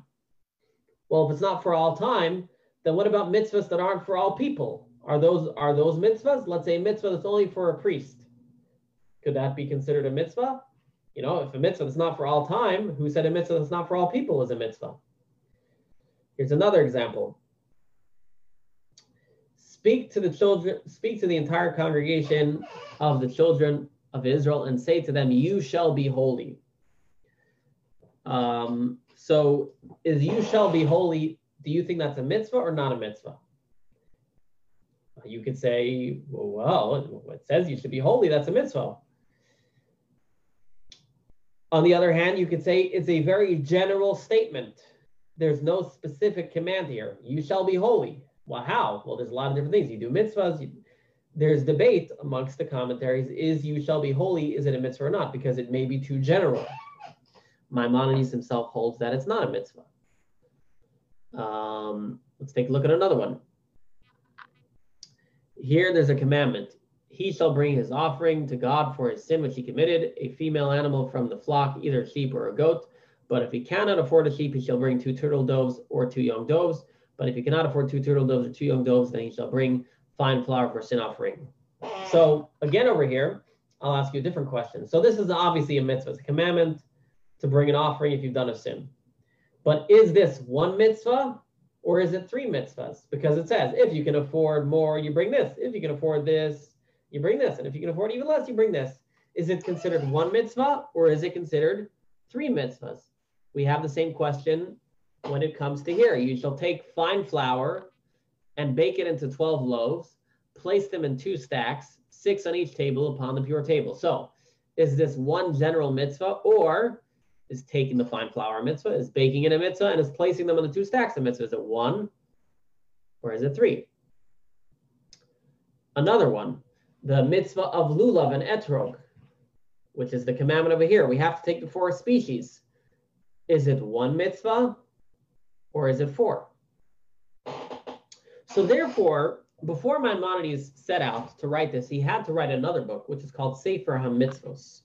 Well, if it's not for all time, then what about mitzvahs that aren't for all people? Are those are those mitzvahs? Let's say a mitzvah that's only for a priest. Could that be considered a mitzvah? You know, if a mitzvah that's not for all time, who said a mitzvah that's not for all people is a mitzvah? Here's another example speak to the children, speak to the entire congregation of the children of Israel and say to them, You shall be holy. Um, so, is you shall be holy, do you think that's a mitzvah or not a mitzvah? You could say, Well, it says you should be holy, that's a mitzvah. On the other hand, you could say it's a very general statement. There's no specific command here. You shall be holy. Well, how? Well, there's a lot of different things. You do mitzvahs. You, there's debate amongst the commentaries. Is you shall be holy, is it a mitzvah or not? Because it may be too general. Maimonides himself holds that it's not a mitzvah. Um, let's take a look at another one. Here there's a commandment. He shall bring his offering to God for his sin which he committed, a female animal from the flock, either a sheep or a goat. But if he cannot afford a sheep, he shall bring two turtle doves or two young doves. But if he cannot afford two turtle doves or two young doves, then he shall bring fine flour for sin offering. So again, over here, I'll ask you a different question. So this is obviously a mitzvah, it's a commandment to bring an offering if you've done a sin. But is this one mitzvah or is it three mitzvahs? Because it says, if you can afford more, you bring this. If you can afford this, you bring this. And if you can afford even less, you bring this. Is it considered one mitzvah or is it considered three mitzvahs? We have the same question when it comes to here. You shall take fine flour and bake it into 12 loaves, place them in two stacks, six on each table upon the pure table. So is this one general mitzvah or is taking the fine flour mitzvah, is baking it in a mitzvah, and is placing them on the two stacks of mitzvah? Is it one or is it three? Another one, the mitzvah of lulav and etrog, which is the commandment over here. We have to take the four species. Is it one mitzvah or is it four? So therefore, before Maimonides set out to write this, he had to write another book, which is called Sefer HaMitzvos.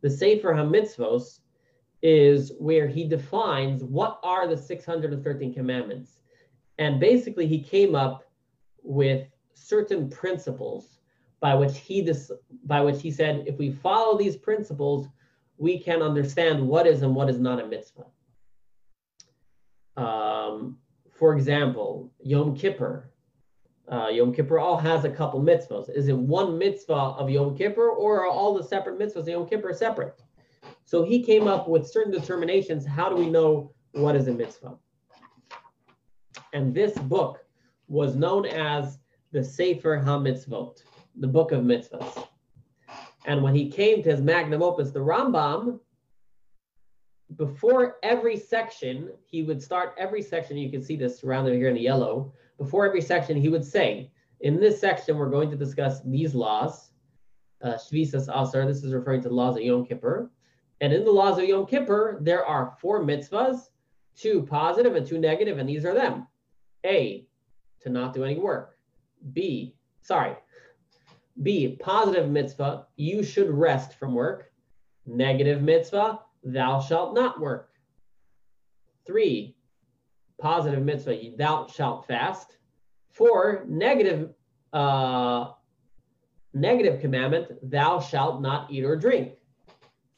The Sefer HaMitzvos is where he defines what are the 613 commandments. And basically, he came up with certain principles by which he dis- by which he said, if we follow these principles, we can understand what is and what is not a mitzvah. Um, for example, Yom Kippur. Uh, Yom Kippur all has a couple mitzvahs. Is it one mitzvah of Yom Kippur, or are all the separate mitzvahs of Yom Kippur separate? So he came up with certain determinations. How do we know what is a mitzvah? And this book was known as the Sefer HaMitzvot, the book of mitzvahs. And when he came to his magnum opus, the Rambam, before every section, he would start every section. You can see this surrounded here in the yellow. Before every section, he would say, in this section, we're going to discuss these laws. Uh, Shvisas Asar, this is referring to laws of Yom Kippur. And in the laws of Yom Kippur, there are four mitzvahs, two positive and two negative, and these are them. A, to not do any work. B, sorry. B, positive mitzvah, you should rest from work. Negative mitzvah, thou shalt not work. Three, positive mitzvah, thou shalt fast. Four, negative, uh, negative commandment, thou shalt not eat or drink.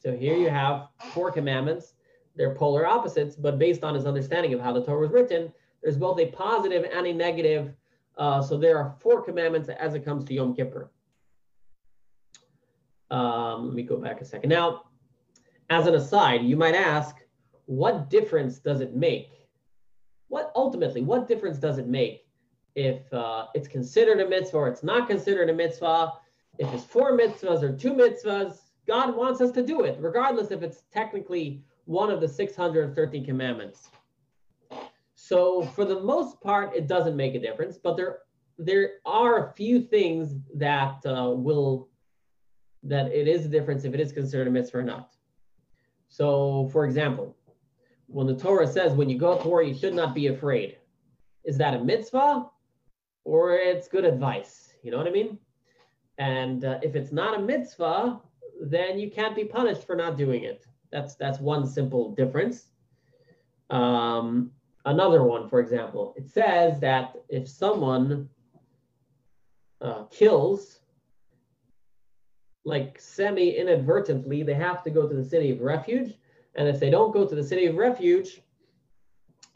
So here you have four commandments. They're polar opposites, but based on his understanding of how the Torah was written, there's both a positive and a negative. Uh, so there are four commandments as it comes to Yom Kippur. Um, let me go back a second. Now, as an aside, you might ask, what difference does it make? What ultimately, what difference does it make if uh, it's considered a mitzvah or it's not considered a mitzvah? If it's four mitzvahs or two mitzvahs, God wants us to do it, regardless if it's technically one of the 613 commandments. So for the most part, it doesn't make a difference, but there there are a few things that uh, will that it is a difference if it is considered a mitzvah or not. So, for example, when the Torah says when you go to war, you should not be afraid, is that a mitzvah or it's good advice? You know what I mean? And uh, if it's not a mitzvah, then you can't be punished for not doing it. That's that's one simple difference. Um, another one, for example, it says that if someone uh, kills, like semi inadvertently, they have to go to the city of refuge. And if they don't go to the city of refuge,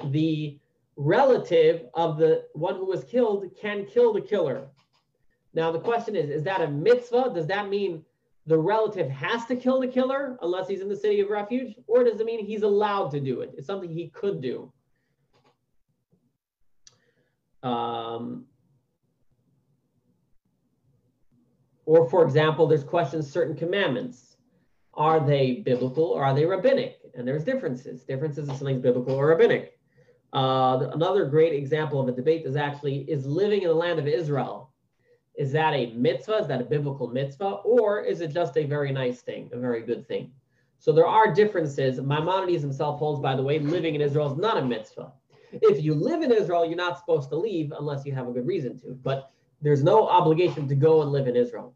the relative of the one who was killed can kill the killer. Now, the question is is that a mitzvah? Does that mean the relative has to kill the killer unless he's in the city of refuge? Or does it mean he's allowed to do it? It's something he could do. Um, or, for example, there's questions certain commandments. Are they biblical or are they rabbinic? And there's differences. Differences if something's biblical or rabbinic. Uh, another great example of a debate is actually is living in the land of Israel is that a mitzvah? Is that a biblical mitzvah? Or is it just a very nice thing, a very good thing? So there are differences. Maimonides himself holds, by the way, living in Israel is not a mitzvah. If you live in Israel, you're not supposed to leave unless you have a good reason to. But there's no obligation to go and live in Israel.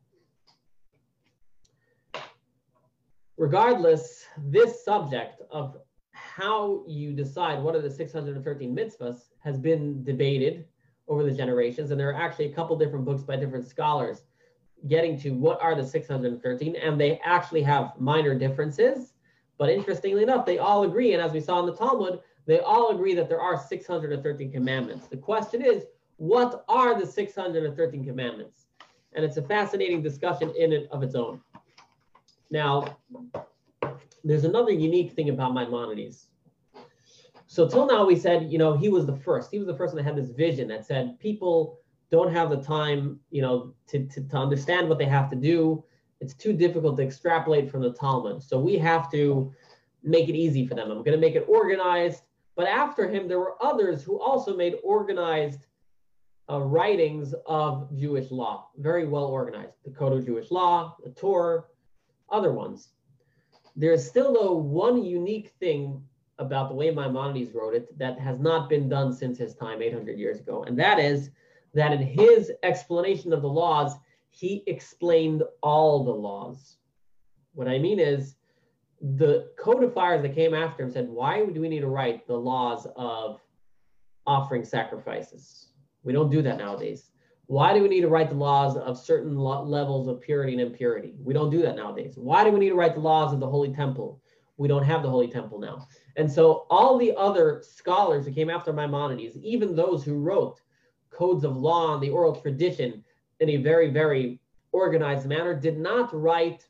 Regardless, this subject of how you decide what are the 613 mitzvahs has been debated over the generations. And there are actually a couple different books by different scholars getting to what are the 613. And they actually have minor differences. But interestingly enough, they all agree. And as we saw in the Talmud, they all agree that there are 613 commandments. The question is, what are the 613 commandments? And it's a fascinating discussion in and of its own. Now, there's another unique thing about Maimonides. So till now we said, you know, he was the first. He was the first that had this vision that said people don't have the time, you know, to, to, to understand what they have to do. It's too difficult to extrapolate from the Talmud. So we have to make it easy for them. I'm going to make it organized. But after him, there were others who also made organized uh, writings of Jewish law, very well organized. The Code of Jewish Law, the Tur, other ones. There's still, though, one unique thing about the way Maimonides wrote it that has not been done since his time 800 years ago. And that is that in his explanation of the laws, he explained all the laws. What I mean is, the codifiers that came after him said, Why do we need to write the laws of offering sacrifices? We don't do that nowadays. Why do we need to write the laws of certain levels of purity and impurity? We don't do that nowadays. Why do we need to write the laws of the Holy Temple? We don't have the Holy Temple now. And so all the other scholars who came after Maimonides, even those who wrote codes of law and the oral tradition in a very, very organized manner, did not write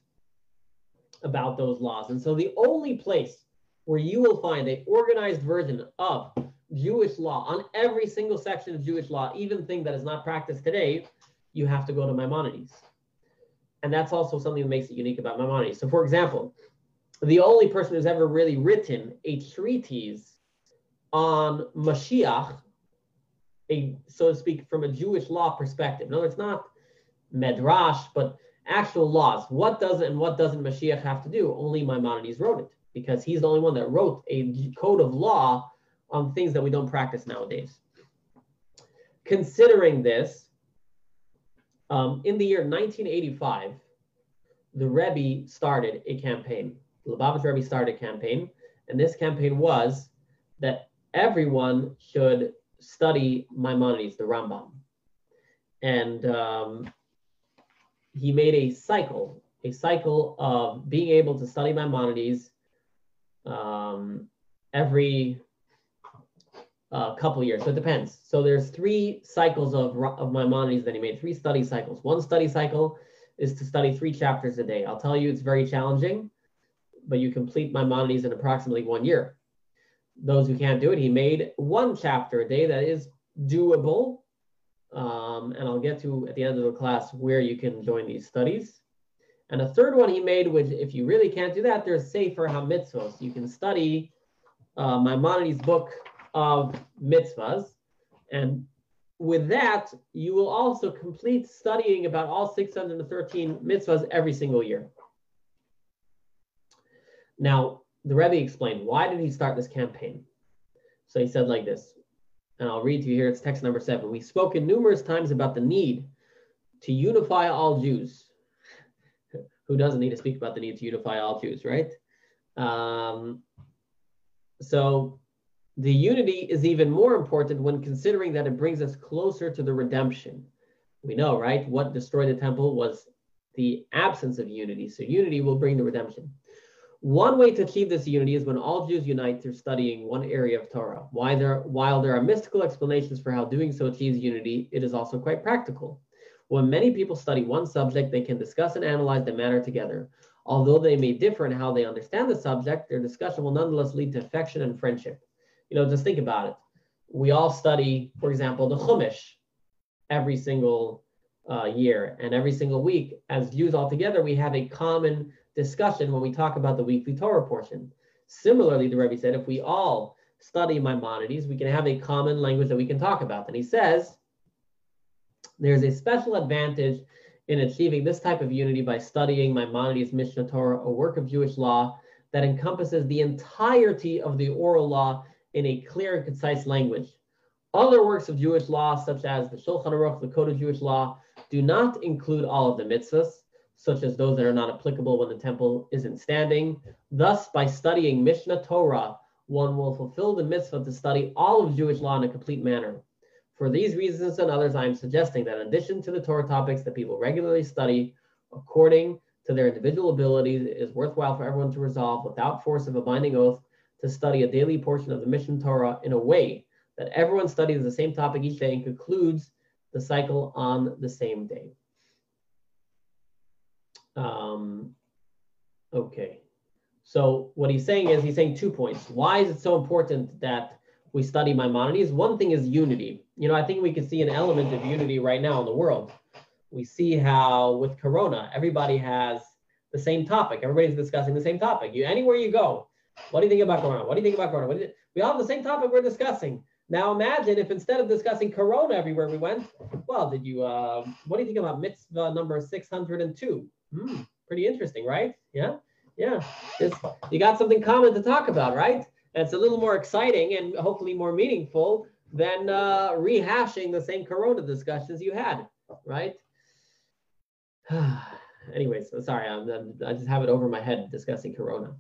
about those laws. And so the only place where you will find a organized version of Jewish law on every single section of Jewish law, even thing that is not practiced today, you have to go to Maimonides. And that's also something that makes it unique about Maimonides. So for example, the only person who's ever really written a treatise on Mashiach, a so to speak, from a Jewish law perspective. No, it's not medrash, but actual laws. What does and what doesn't Mashiach have to do? Only Maimonides wrote it because he's the only one that wrote a code of law on things that we don't practice nowadays. Considering this, um, in the year 1985, the Rebbe started a campaign. Lubavitch Rebbe started a campaign, and this campaign was that everyone should study Maimonides, the Rambam. And um, he made a cycle, a cycle of being able to study Maimonides um, every uh, couple years. So it depends. So there's three cycles of, of Maimonides that he made, three study cycles. One study cycle is to study three chapters a day. I'll tell you it's very challenging, but you complete Maimonides in approximately one year. Those who can't do it, he made one chapter a day that is doable. Um, and I'll get to at the end of the class where you can join these studies. And a third one he made, which if you really can't do that, there's Sefer HaMitzvos. You can study uh, Maimonides' book of mitzvahs. And with that, you will also complete studying about all 613 mitzvahs every single year. Now, the Rebbe explained why did he start this campaign? So he said like this, and I'll read to you here. It's text number seven. We've spoken numerous times about the need to unify all Jews who doesn't need to speak about the need to unify all Jews, right? Um, so the unity is even more important when considering that it brings us closer to the redemption. We know, right? What destroyed the temple was the absence of unity. So unity will bring the redemption. One way to achieve this unity is when all Jews unite through studying one area of Torah. Why there, while there are mystical explanations for how doing so achieves unity, it is also quite practical. When many people study one subject, they can discuss and analyze the matter together. Although they may differ in how they understand the subject, their discussion will nonetheless lead to affection and friendship. You know, just think about it. We all study, for example, the Chumash every single uh, year and every single week. As Jews all together, we have a common discussion when we talk about the weekly Torah portion. Similarly, the Rebbe said, if we all study Maimonides, we can have a common language that we can talk about. And he says, there's a special advantage in achieving this type of unity by studying Maimonides' Mishnah Torah, a work of Jewish law that encompasses the entirety of the oral law in a clear and concise language. Other works of Jewish law, such as the Shulchan Aruch, the Code of Jewish Law, do not include all of the mitzvahs, such as those that are not applicable when the temple isn't standing. Thus, by studying Mishnah Torah, one will fulfill the mitzvah to study all of Jewish law in a complete manner. For these reasons and others, I am suggesting that in addition to the Torah topics that people regularly study according to their individual abilities, it is worthwhile for everyone to resolve without force of a binding oath to study a daily portion of the Mishnah Torah in a way that everyone studies the same topic each day and concludes the cycle on the same day. Um, okay. So what he's saying is he's saying two points. Why is it so important that we study Maimonides. One thing is unity. You know, I think we can see an element of unity right now in the world. We see how with Corona, everybody has the same topic. Everybody's discussing the same topic. You anywhere you go, what do you think about Corona? What do you think about Corona? You, we all have the same topic we're discussing. Now imagine if instead of discussing Corona everywhere we went, well, did you? Uh, what do you think about mitzvah number six hundred and two? Hmm, pretty interesting, right? Yeah, yeah. It's, you got something common to talk about, right? It's a little more exciting and hopefully more meaningful than uh, rehashing the same Corona discussions you had, right? Anyways, sorry, I'm, I'm, i just have it over my head discussing Corona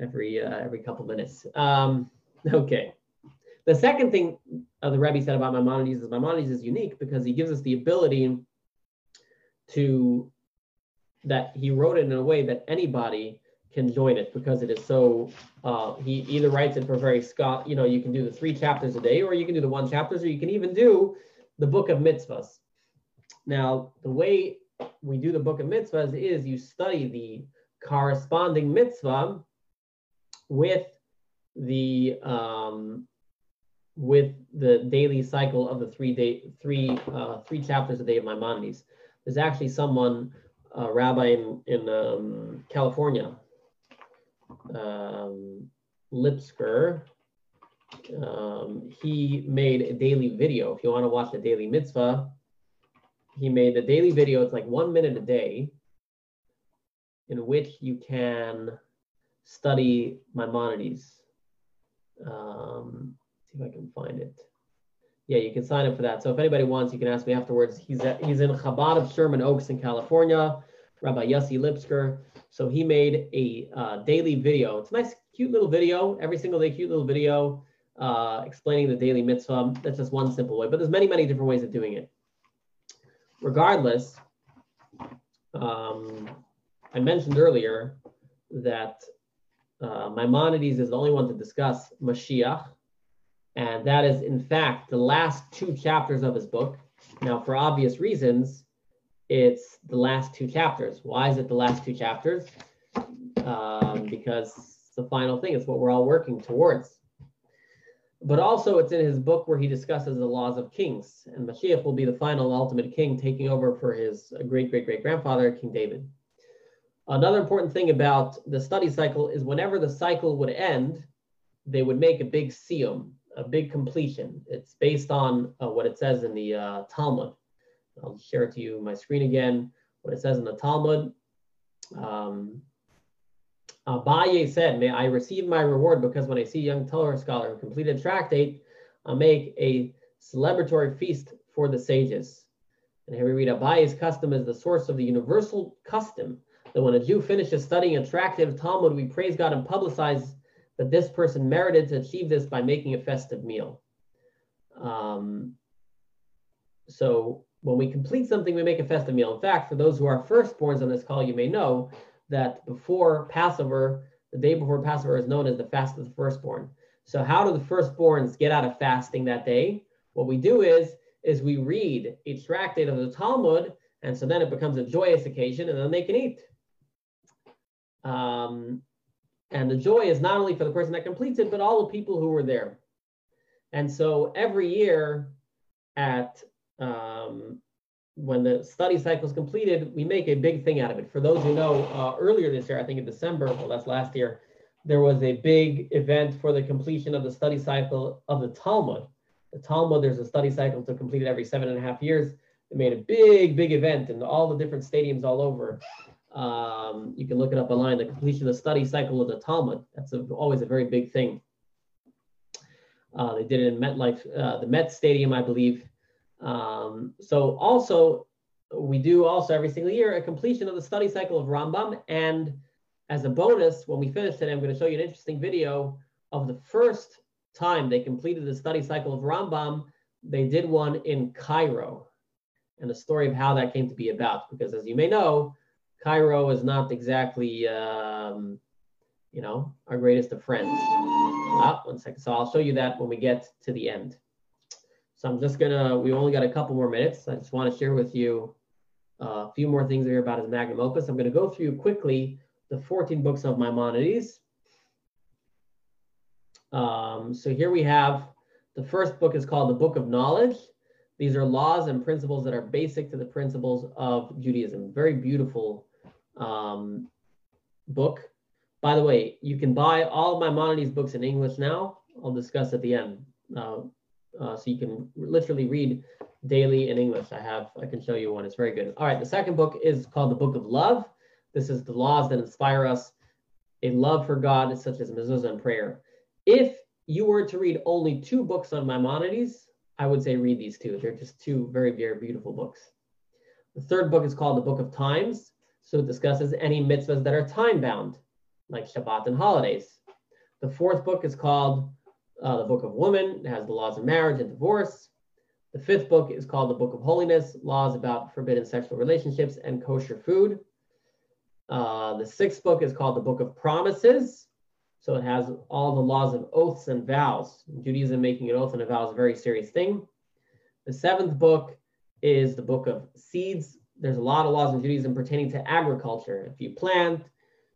every uh, every couple minutes. Um, okay, The second thing uh, the Rebbe said about Maimonides is Maimonides is unique because he gives us the ability to that he wrote it in a way that anybody can join it because it is so uh, he either writes it for very scott you know you can do the three chapters a day or you can do the one chapters or you can even do the book of mitzvahs now the way we do the book of mitzvahs is you study the corresponding mitzvah with the um, with the daily cycle of the three day three uh, three chapters a day of Maimonides. There's actually someone, a rabbi in in um, California, um, Lipsker. Um, he made a daily video. If you want to watch the daily mitzvah, he made a daily video. It's like one minute a day, in which you can study Maimonides. Um, see if I can find it. Yeah, you can sign up for that. So if anybody wants, you can ask me afterwards. He's at, he's in Chabad of Sherman Oaks in California, Rabbi Yossi Lipsker. So he made a uh, daily video. It's a nice, cute little video, every single day, cute little video uh, explaining the daily mitzvah. That's just one simple way, but there's many, many different ways of doing it. Regardless, um, I mentioned earlier that uh, Maimonides is the only one to discuss Mashiach, and that is, in fact, the last two chapters of his book. Now, for obvious reasons, it's the last two chapters. Why is it the last two chapters? Um, because the final thing. It's what we're all working towards. But also, it's in his book where he discusses the laws of kings, and Mashiach will be the final ultimate king, taking over for his great great great grandfather, King David. Another important thing about the study cycle is whenever the cycle would end, they would make a big siyum, a big completion. It's based on uh, what it says in the uh, Talmud. I'll share it to you my screen again. What it says in the Talmud. Um, Abaye said, May I receive my reward because when I see a young Torah scholar who completed tractate, I'll make a celebratory feast for the sages. And here we read Abaye's custom is the source of the universal custom that when a Jew finishes studying a tractate of Talmud, we praise God and publicize that this person merited to achieve this by making a festive meal. Um, so when we complete something, we make a festive meal. In fact, for those who are firstborns on this call, you may know that before Passover, the day before Passover is known as the fast of the firstborn. So how do the firstborns get out of fasting that day? What we do is, is we read a tractate of the Talmud, and so then it becomes a joyous occasion, and then they can eat. Um, and the joy is not only for the person that completes it, but all the people who were there. And so every year at um, when the study cycle is completed, we make a big thing out of it. For those who know, uh, earlier this year, I think in December, well, that's last year, there was a big event for the completion of the study cycle of the Talmud. The Talmud, there's a study cycle to complete it every seven and a half years. They made a big, big event in all the different stadiums all over. Um, you can look it up online, the completion of the study cycle of the Talmud. That's a, always a very big thing. Uh, they did it in MetLife, uh, the Met Stadium, I believe. Um, so also, we do also every single year a completion of the study cycle of Rambam. And as a bonus, when we finish today, I'm going to show you an interesting video of the first time they completed the study cycle of Rambam. They did one in Cairo and the story of how that came to be about. Because as you may know, Cairo is not exactly, um, you know, our greatest of friends. Ah, one second. So I'll show you that when we get to the end. So I'm just gonna, we only got a couple more minutes. I just want to share with you uh, a few more things here about his magnum opus. I'm gonna go through quickly the 14 books of Maimonides. Um, so here we have, the first book is called the Book of Knowledge. These are laws and principles that are basic to the principles of Judaism. Very beautiful um, book. By the way, you can buy all of Maimonides books in English now. I'll discuss at the end. Uh, uh, so you can literally read daily in English. I have, I can show you one. It's very good. All right, the second book is called the Book of Love. This is the laws that inspire us, a love for God, such as mezuzah and prayer. If you were to read only two books on Maimonides, I would say read these two. They're just two very, very beautiful books. The third book is called the Book of Times. So it discusses any mitzvahs that are time bound, like Shabbat and holidays. The fourth book is called uh, the Book of Women. It has the laws of marriage and divorce. The fifth book is called the Book of Holiness, laws about forbidden sexual relationships and kosher food. Uh, the sixth book is called the Book of Promises. So it has all the laws of oaths and vows. Judaism, making an oath and a vow is a very serious thing. The seventh book is the Book of Seeds. There's a lot of laws in Judaism pertaining to agriculture. If you plant,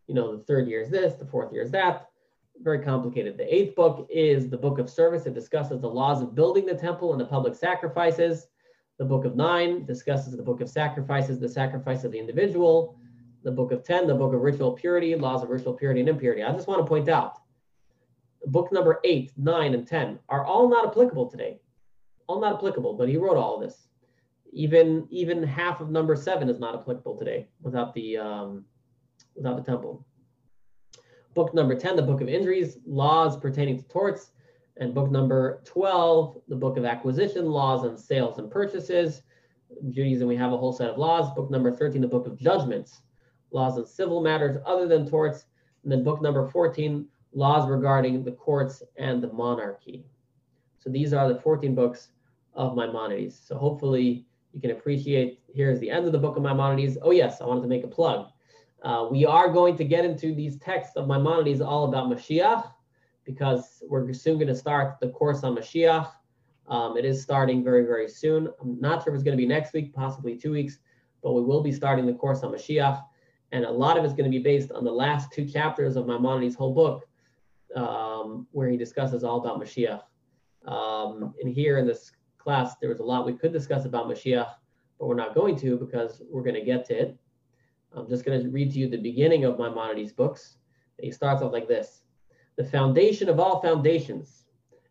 you know, the third year is this, the fourth year is that. Very complicated. The eighth book is the Book of Service. It discusses the laws of building the temple and the public sacrifices. The Book of Nine discusses the Book of Sacrifices, the sacrifice of the individual the book of 10, the book of ritual purity, laws of ritual purity and impurity. I just want to point out book number 8, 9, and 10 are all not applicable today. All not applicable, but he wrote all of this. Even even half of number 7 is not applicable today without the um, without the temple. Book number 10, the book of injuries, laws pertaining to torts, and book number 12, the book of acquisition, laws on sales and purchases. Judaism, we have a whole set of laws. Book number 13, the book of judgments, laws on civil matters other than torts. And then book number 14, laws regarding the courts and the monarchy. So these are the 14 books of Maimonides. So hopefully you can appreciate, here's the end of the book of Maimonides. Oh yes, I wanted to make a plug. Uh, we are going to get into these texts of Maimonides all about Mashiach because we're soon going to start the course on Mashiach. Um, it is starting very, very soon. I'm not sure if it's going to be next week, possibly two weeks, but we will be starting the course on Mashiach and a lot of it's going to be based on the last two chapters of Maimonides' whole book, um, where he discusses all about Mashiach. Um, and here in this class, there was a lot we could discuss about Mashiach, but we're not going to because we're going to get to it. I'm just going to read to you the beginning of Maimonides' books. He starts off like this The foundation of all foundations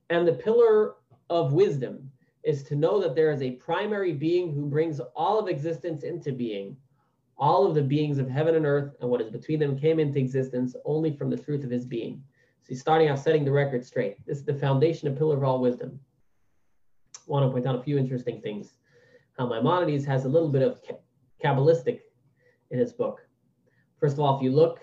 and the pillar of wisdom is to know that there is a primary being who brings all of existence into being all of the beings of heaven and earth and what is between them came into existence only from the truth of his being. So he's starting out setting the record straight. This is the foundation and pillar of all wisdom. Want to point out a few interesting things. How Maimonides has a little bit of Kabbalistic in his book. First of all, if you look,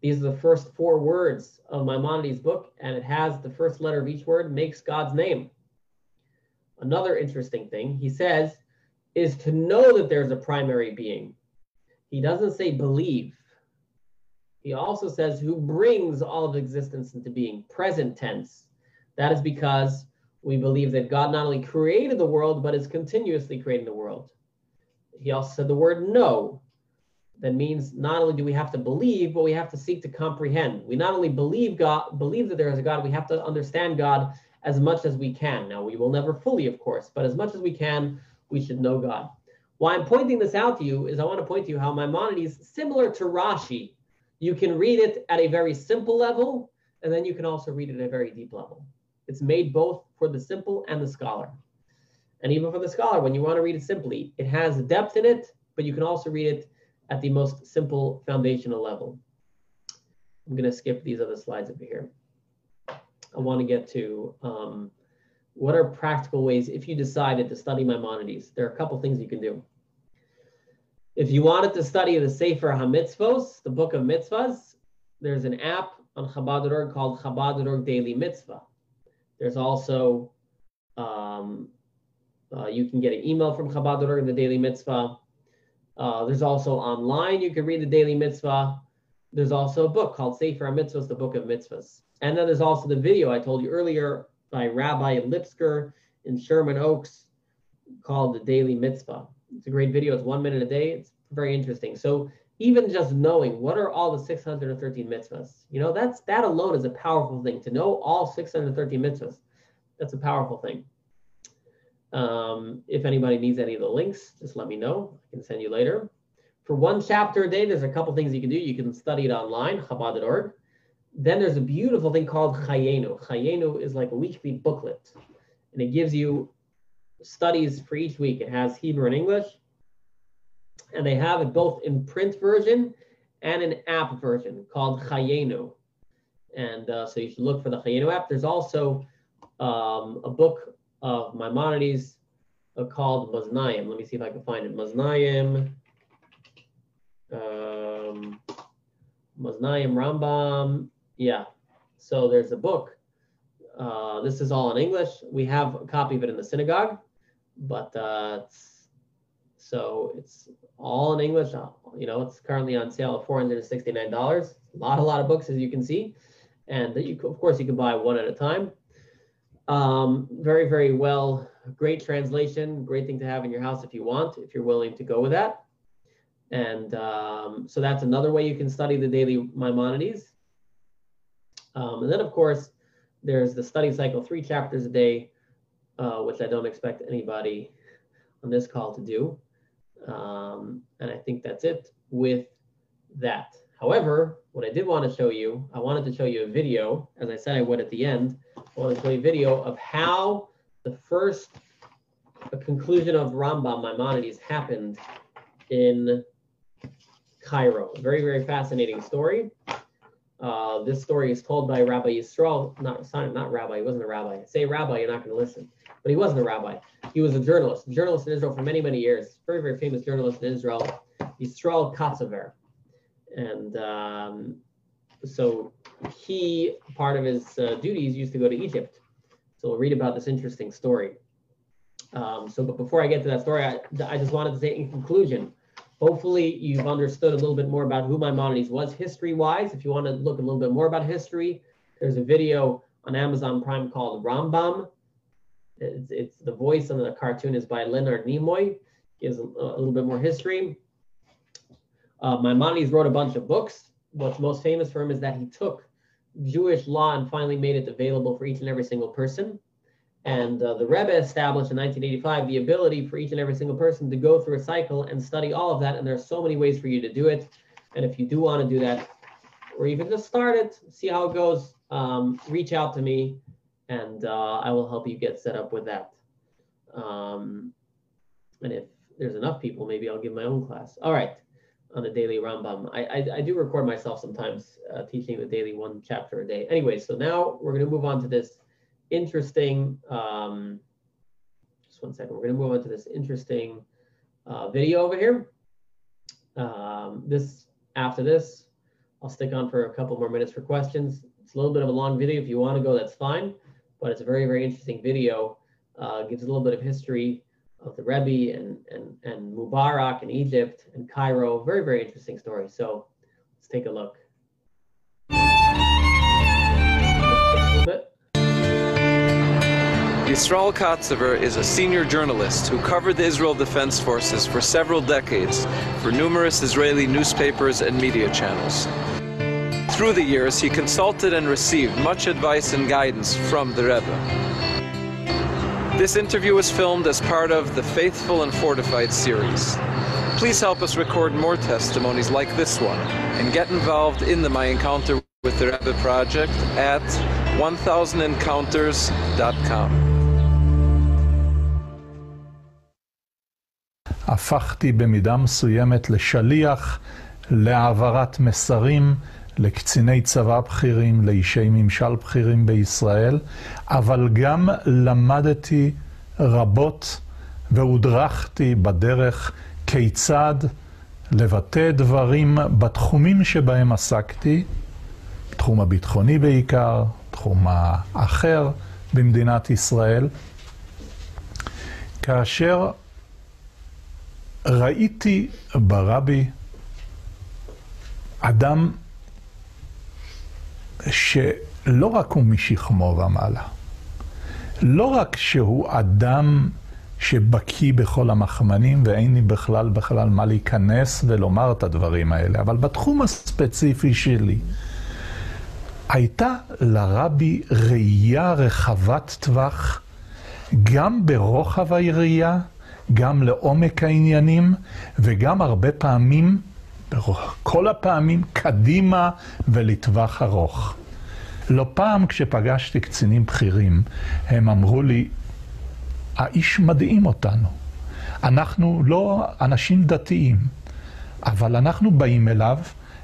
these are the first four words of Maimonides' book, and it has the first letter of each word makes God's name. Another interesting thing he says is to know that there's a primary being he doesn't say believe. He also says who brings all of existence into being, present tense. That is because we believe that God not only created the world, but is continuously creating the world. He also said the word know. That means not only do we have to believe, but we have to seek to comprehend. We not only believe God, believe that there is a God, we have to understand God as much as we can. Now, we will never fully, of course, but as much as we can, we should know God. Why I'm pointing this out to you is I want to point to you how Maimonides, similar to Rashi, you can read it at a very simple level, and then you can also read it at a very deep level. It's made both for the simple and the scholar. And even for the scholar, when you want to read it simply, it has depth in it, but you can also read it at the most simple foundational level. I'm going to skip these other slides over here. I want to get to um, what are practical ways if you decided to study Maimonides? There are a couple things you can do. If you wanted to study the Sefer HaMitzvos, the book of mitzvahs, there's an app on Chabad.org called Chabad.org Daily Mitzvah. There's also, um, uh, you can get an email from Chabad.org, in the Daily Mitzvah. Uh, there's also online, you can read the Daily Mitzvah. There's also a book called Sefer HaMitzvos, the Book of Mitzvahs. And then there's also the video I told you earlier by Rabbi Lipsker in Sherman Oaks called the Daily Mitzvah. It's a great video. It's one minute a day. It's very interesting. So even just knowing what are all the 613 mitzvahs, you know, that's that alone is a powerful thing. To know all 613 mitzvahs, that's a powerful thing. Um, if anybody needs any of the links, just let me know. I can send you later. For one chapter a day, there's a couple things you can do. You can study it online, Chabad.org. Then there's a beautiful thing called Chayenu. Chayenu is like a weekly booklet, and it gives you studies for each week. It has Hebrew and English, and they have it both in print version and an app version called Chayenu. And uh, so you should look for the Chayenu app. There's also um, a book of Maimonides uh, called Maznayim. Let me see if I can find it. Maznayim. Um, Maznayim Rambam. Yeah. So there's a book uh, this is all in English. We have a copy of it in the synagogue, but uh, it's, so it's all in English. You know, it's currently on sale at four hundred and sixty-nine dollars. A lot, a lot of books, as you can see, and you, of course, you can buy one at a time. Um, very, very well, great translation, great thing to have in your house if you want, if you're willing to go with that. And um, so that's another way you can study the daily Maimonides. Um, and then, of course, there's the study cycle, three chapters a day, uh, which I don't expect anybody on this call to do. Um, and I think that's it with that. However, what I did want to show you, I wanted to show you a video, as I said I would at the end. I want to show you a video of how the first conclusion of Rambam Maimonides happened in Cairo. Very, very fascinating story. Uh, this story is told by Rabbi Yisrael, not, not rabbi, he wasn't a rabbi. Say rabbi, you're not going to listen. But he wasn't a rabbi. He was a journalist, a journalist in Israel for many, many years. Very, very famous journalist in Israel, Yisrael Katzaver. And um, so he, part of his uh, duties, used to go to Egypt. So we'll read about this interesting story. Um, so, but before I get to that story, I, I just wanted to say in conclusion, hopefully you've understood a little bit more about who Maimonides was history-wise. If you want to look a little bit more about history, there's a video on Amazon Prime called Rambam. It's, it's the voice and the cartoon is by Leonard Nimoy. Gives a, a little bit more history. Uh, Maimonides wrote a bunch of books. What's most famous for him is that he took Jewish law and finally made it available for each and every single person. And uh, the Rebbe established in 1985 the ability for each and every single person to go through a cycle and study all of that. And there are so many ways for you to do it. And if you do want to do that, or even just start it, see how it goes, um, reach out to me and uh, I will help you get set up with that. Um, and if there's enough people, maybe I'll give my own class. All right, on the daily Rambam. I, I, I do record myself sometimes uh, teaching the daily one chapter a day. Anyway, so now we're going to move on to this interesting, um, just one second, we're going to move on to this interesting uh, video over here. Um, this, after this, I'll stick on for a couple more minutes for questions. It's a little bit of a long video. If you want to go, that's fine, but it's a very, very interesting video. Uh, gives a little bit of history of the Rebbe and, and, and Mubarak and Egypt and Cairo. Very, very interesting story. So let's take a look.
Yisrael Katzever is a senior journalist who covered the Israel Defense Forces for several decades for numerous Israeli newspapers and media channels. Through the years, he consulted and received much advice and guidance from the Rebbe. This interview was filmed as part of the Faithful and Fortified series. Please help us record more testimonies like this one and get involved in the My Encounter with the Rebbe project at 1000encounters.com.
הפכתי במידה מסוימת לשליח להעברת מסרים לקציני צבא בכירים, לאישי ממשל בכירים בישראל, אבל גם למדתי רבות והודרכתי בדרך כיצד לבטא דברים בתחומים שבהם עסקתי, בתחום הביטחוני בעיקר, תחום האחר במדינת ישראל, כאשר ראיתי ברבי אדם שלא רק הוא משכמו ומעלה, לא רק שהוא אדם שבקיא בכל המחמנים ואין לי בכלל בכלל מה להיכנס ולומר את הדברים האלה, אבל בתחום הספציפי שלי, הייתה לרבי ראייה רחבת טווח, גם ברוחב היריעה, גם לעומק העניינים, וגם הרבה פעמים, כל הפעמים, קדימה ולטווח ארוך. לא פעם כשפגשתי קצינים בכירים, הם אמרו לי, האיש מדהים אותנו. אנחנו לא אנשים דתיים, אבל אנחנו באים אליו,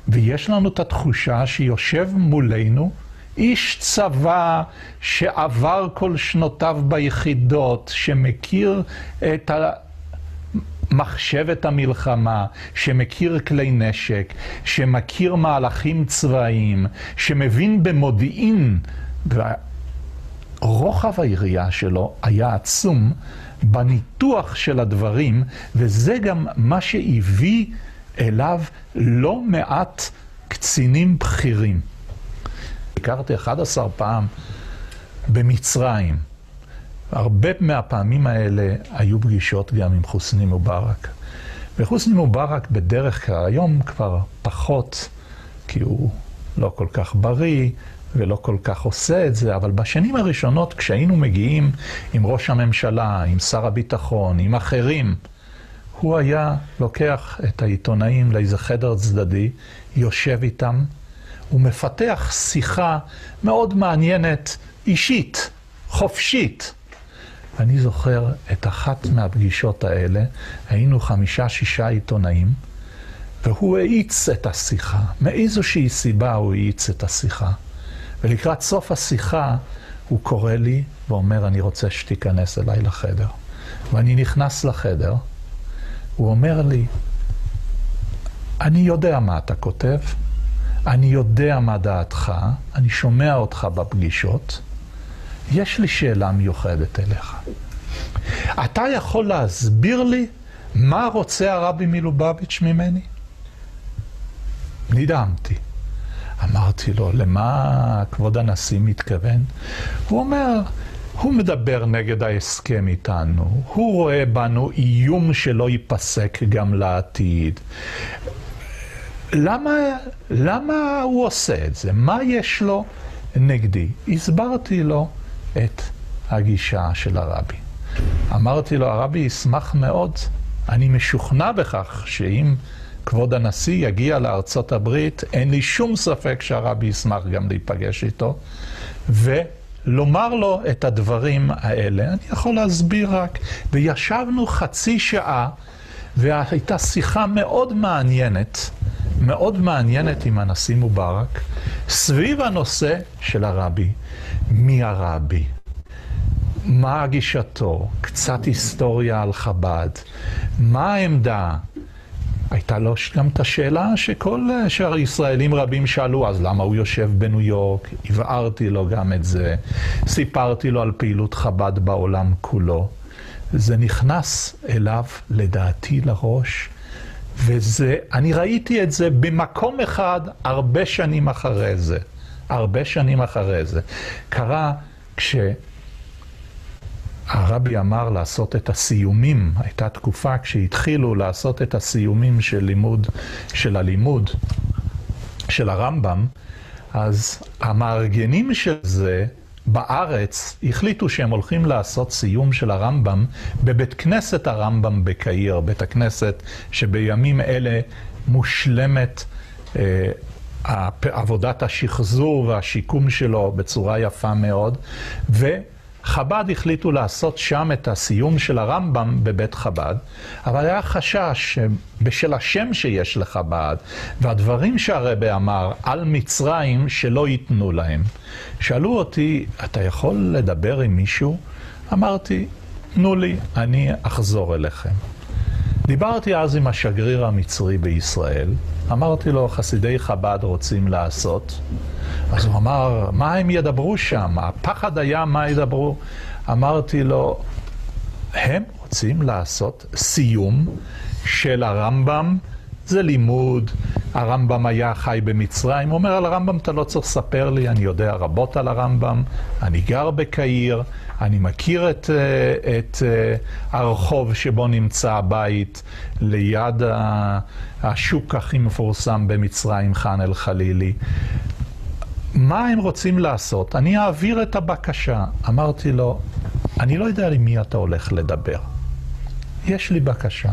ויש לנו את התחושה שיושב מולנו איש צבא שעבר כל שנותיו ביחידות, שמכיר את מחשבת המלחמה, שמכיר כלי נשק, שמכיר מהלכים צבאיים, שמבין במודיעין. רוחב היריעה שלו היה עצום בניתוח של הדברים, וזה גם מה שהביא אליו לא מעט קצינים בכירים. הכרתי 11 פעם במצרים. הרבה מהפעמים האלה היו פגישות גם עם חוסני מובארק. וחוסני מובארק בדרך כלל, היום כבר פחות, כי הוא לא כל כך בריא ולא כל כך עושה את זה, אבל בשנים הראשונות כשהיינו מגיעים עם ראש הממשלה, עם שר הביטחון, עם אחרים, הוא היה לוקח את העיתונאים לאיזה חדר צדדי, יושב איתם, ומפתח שיחה מאוד מעניינת, אישית, חופשית. אני זוכר את אחת מהפגישות האלה, היינו חמישה-שישה עיתונאים, והוא האיץ את השיחה. מאיזושהי סיבה הוא האיץ את השיחה. ולקראת סוף השיחה הוא קורא לי ואומר, אני רוצה שתיכנס אליי לחדר. ואני נכנס לחדר, הוא אומר לי, אני יודע מה אתה כותב, אני יודע מה דעתך, אני שומע אותך בפגישות, יש לי שאלה מיוחדת אליך. אתה יכול להסביר לי מה רוצה הרבי מלובביץ' ממני? נדהמתי. אמרתי לו, למה כבוד הנשיא מתכוון? הוא אומר, הוא מדבר נגד ההסכם איתנו, הוא רואה בנו איום שלא ייפסק גם לעתיד. למה, למה הוא עושה את זה? מה יש לו נגדי? הסברתי לו את הגישה של הרבי. אמרתי לו, הרבי ישמח מאוד, אני משוכנע בכך שאם כבוד הנשיא יגיע לארצות הברית, אין לי שום ספק שהרבי ישמח גם להיפגש איתו, ולומר לו את הדברים האלה. אני יכול להסביר רק. וישבנו חצי שעה, והייתה שיחה מאוד מעניינת, מאוד מעניינת עם הנשיא מובארק, סביב הנושא של הרבי. מי הרבי? מה גישתו? קצת היסטוריה על חב"ד. מה העמדה? הייתה לו גם את השאלה שכל שאר ישראלים רבים שאלו, אז למה הוא יושב בניו יורק? הבהרתי לו גם את זה, סיפרתי לו על פעילות חב"ד בעולם כולו. זה נכנס אליו, לדעתי, לראש, וזה, אני ראיתי את זה במקום אחד הרבה שנים אחרי זה. הרבה שנים אחרי זה. קרה כש... הרבי אמר לעשות את הסיומים, הייתה תקופה כשהתחילו לעשות את הסיומים של לימוד, של הלימוד של הרמב"ם, אז המארגנים של זה בארץ החליטו שהם הולכים לעשות סיום של הרמב"ם בבית כנסת הרמב"ם בקהיר, בית הכנסת שבימים אלה מושלמת אה, עבודת השחזור והשיקום שלו בצורה יפה מאוד, ו... חב"ד החליטו לעשות שם את הסיום של הרמב"ם בבית חב"ד, אבל היה חשש שבשל השם שיש לחב"ד, והדברים שהרבה אמר על מצרים שלא ייתנו להם. שאלו אותי, אתה יכול לדבר עם מישהו? אמרתי, תנו לי, אני אחזור אליכם. דיברתי אז עם השגריר המצרי בישראל, אמרתי לו, חסידי חב"ד רוצים לעשות. אז הוא אמר, מה הם ידברו שם? הפחד היה מה ידברו. אמרתי לו, הם רוצים לעשות סיום של הרמב"ם, זה לימוד, הרמב"ם היה חי במצרים. הוא אומר על הרמב"ם, אתה לא צריך לספר לי, אני יודע רבות על הרמב"ם, אני גר בקהיר, אני מכיר את, אה, את אה, הרחוב שבו נמצא הבית ליד השוק הכי מפורסם במצרים, חאן אל-חלילי. מה הם רוצים לעשות? אני אעביר את הבקשה. אמרתי לו, אני לא יודע עם מי אתה הולך לדבר. יש לי בקשה.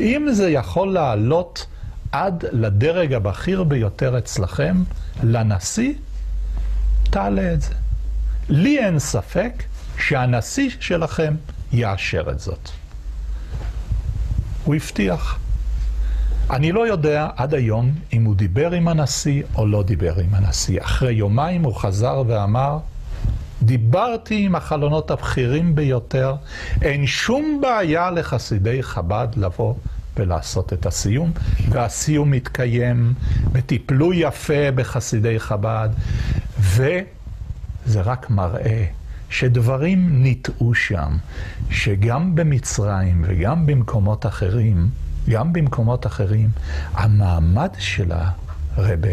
אם זה יכול לעלות עד לדרג הבכיר ביותר אצלכם, לנשיא, תעלה את זה. לי אין ספק שהנשיא שלכם יאשר את זאת. הוא הבטיח. אני לא יודע עד היום אם הוא דיבר עם הנשיא או לא דיבר עם הנשיא. אחרי יומיים הוא חזר ואמר, דיברתי עם החלונות הבכירים ביותר, אין שום בעיה לחסידי חב"ד לבוא ולעשות את הסיום, והסיום מתקיים, וטיפלו יפה בחסידי חב"ד, וזה רק מראה שדברים ניטעו שם, שגם במצרים וגם במקומות אחרים, גם במקומות אחרים, המעמד של הרבה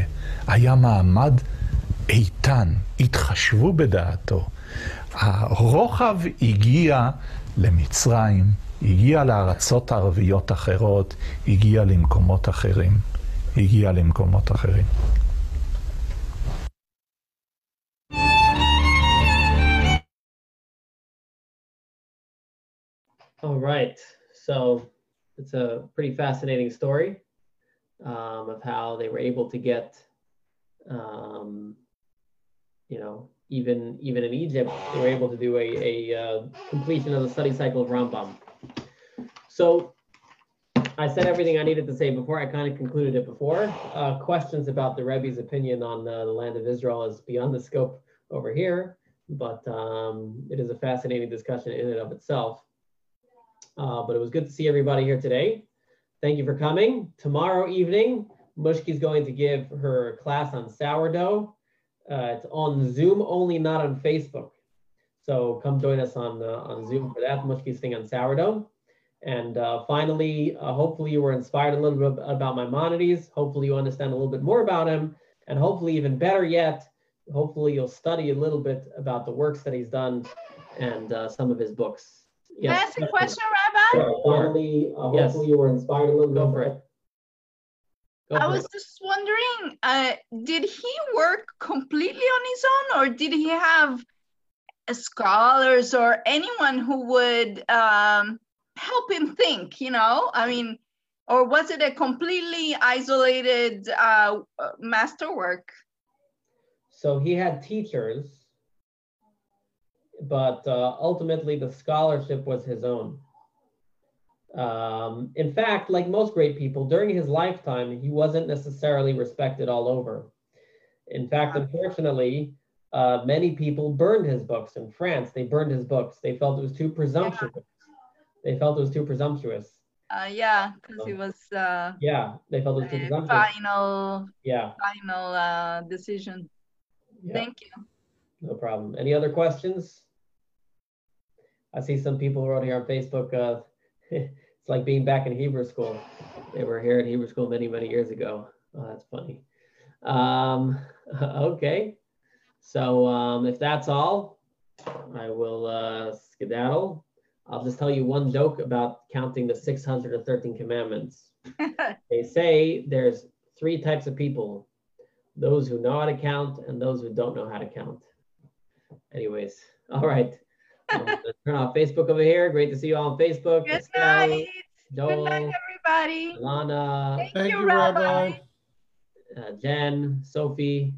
היה מעמד איתן, התחשבו בדעתו. הרוחב הגיע למצרים, הגיע לארצות ערביות אחרות, הגיע למקומות אחרים. הגיע למקומות אחרים.
All right. So it's a pretty fascinating story um, of how they were able to get, um, you know, even even in Egypt, they were able to do a, a uh, completion of the study cycle of Rambam. So I said everything I needed to say before. I kind of concluded it before. Uh, questions about the Rebbe's opinion on uh, the land of Israel is beyond the scope over here, but um, it is a fascinating discussion in and of itself. Uh, but it was good to see everybody here today. Thank you for coming. Tomorrow evening, Mushki's going to give her class on sourdough. Uh, it's on Zoom only, not on Facebook. So come join us on uh, on Zoom for that. Mushki's thing on sourdough. And uh, finally, uh, hopefully you were inspired a little bit about Maimonides. Hopefully you understand a little bit more about him. And hopefully even better yet, hopefully you'll study a little bit about the works that he's done and uh, some of his books.
Can I ask a question, Rabbi?
Finally, uh, yes. hopefully you were inspired a little bit. Go for it.
Go I was it. just wondering, uh, did he work completely on his own or did he have scholars or anyone who would um, help him think, you know? I mean, or was it a completely isolated uh, masterwork?
So he had teachers, but uh, ultimately the scholarship was his own. Um, in fact, like most great people, during his lifetime, he wasn't necessarily respected all over. In fact, unfortunately, uh, many people burned his books in France. They burned his books. They felt it was too presumptuous. Yeah they felt it was too presumptuous.
Uh, yeah, because it was. Uh,
yeah, they felt it was too presumptuous.
Final.
Yeah.
Final uh, decision. Yeah. Thank you.
No problem. Any other questions? I see some people wrote here on Facebook. Uh, it's like being back in Hebrew school. They were here at Hebrew school many, many years ago. Oh, that's funny. Um, okay. So um, if that's all, I will uh, skedaddle. I'll just tell you one joke about counting the 613 commandments. they say there's three types of people those who know how to count and those who don't know how to count. Anyways, all right. Turn off Facebook over here. Great to see you all on Facebook.
Good Estelle, night. Joel, Good night, everybody.
Lana.
Thank, Thank you, Rabbi.
Uh, Jen, Sophie,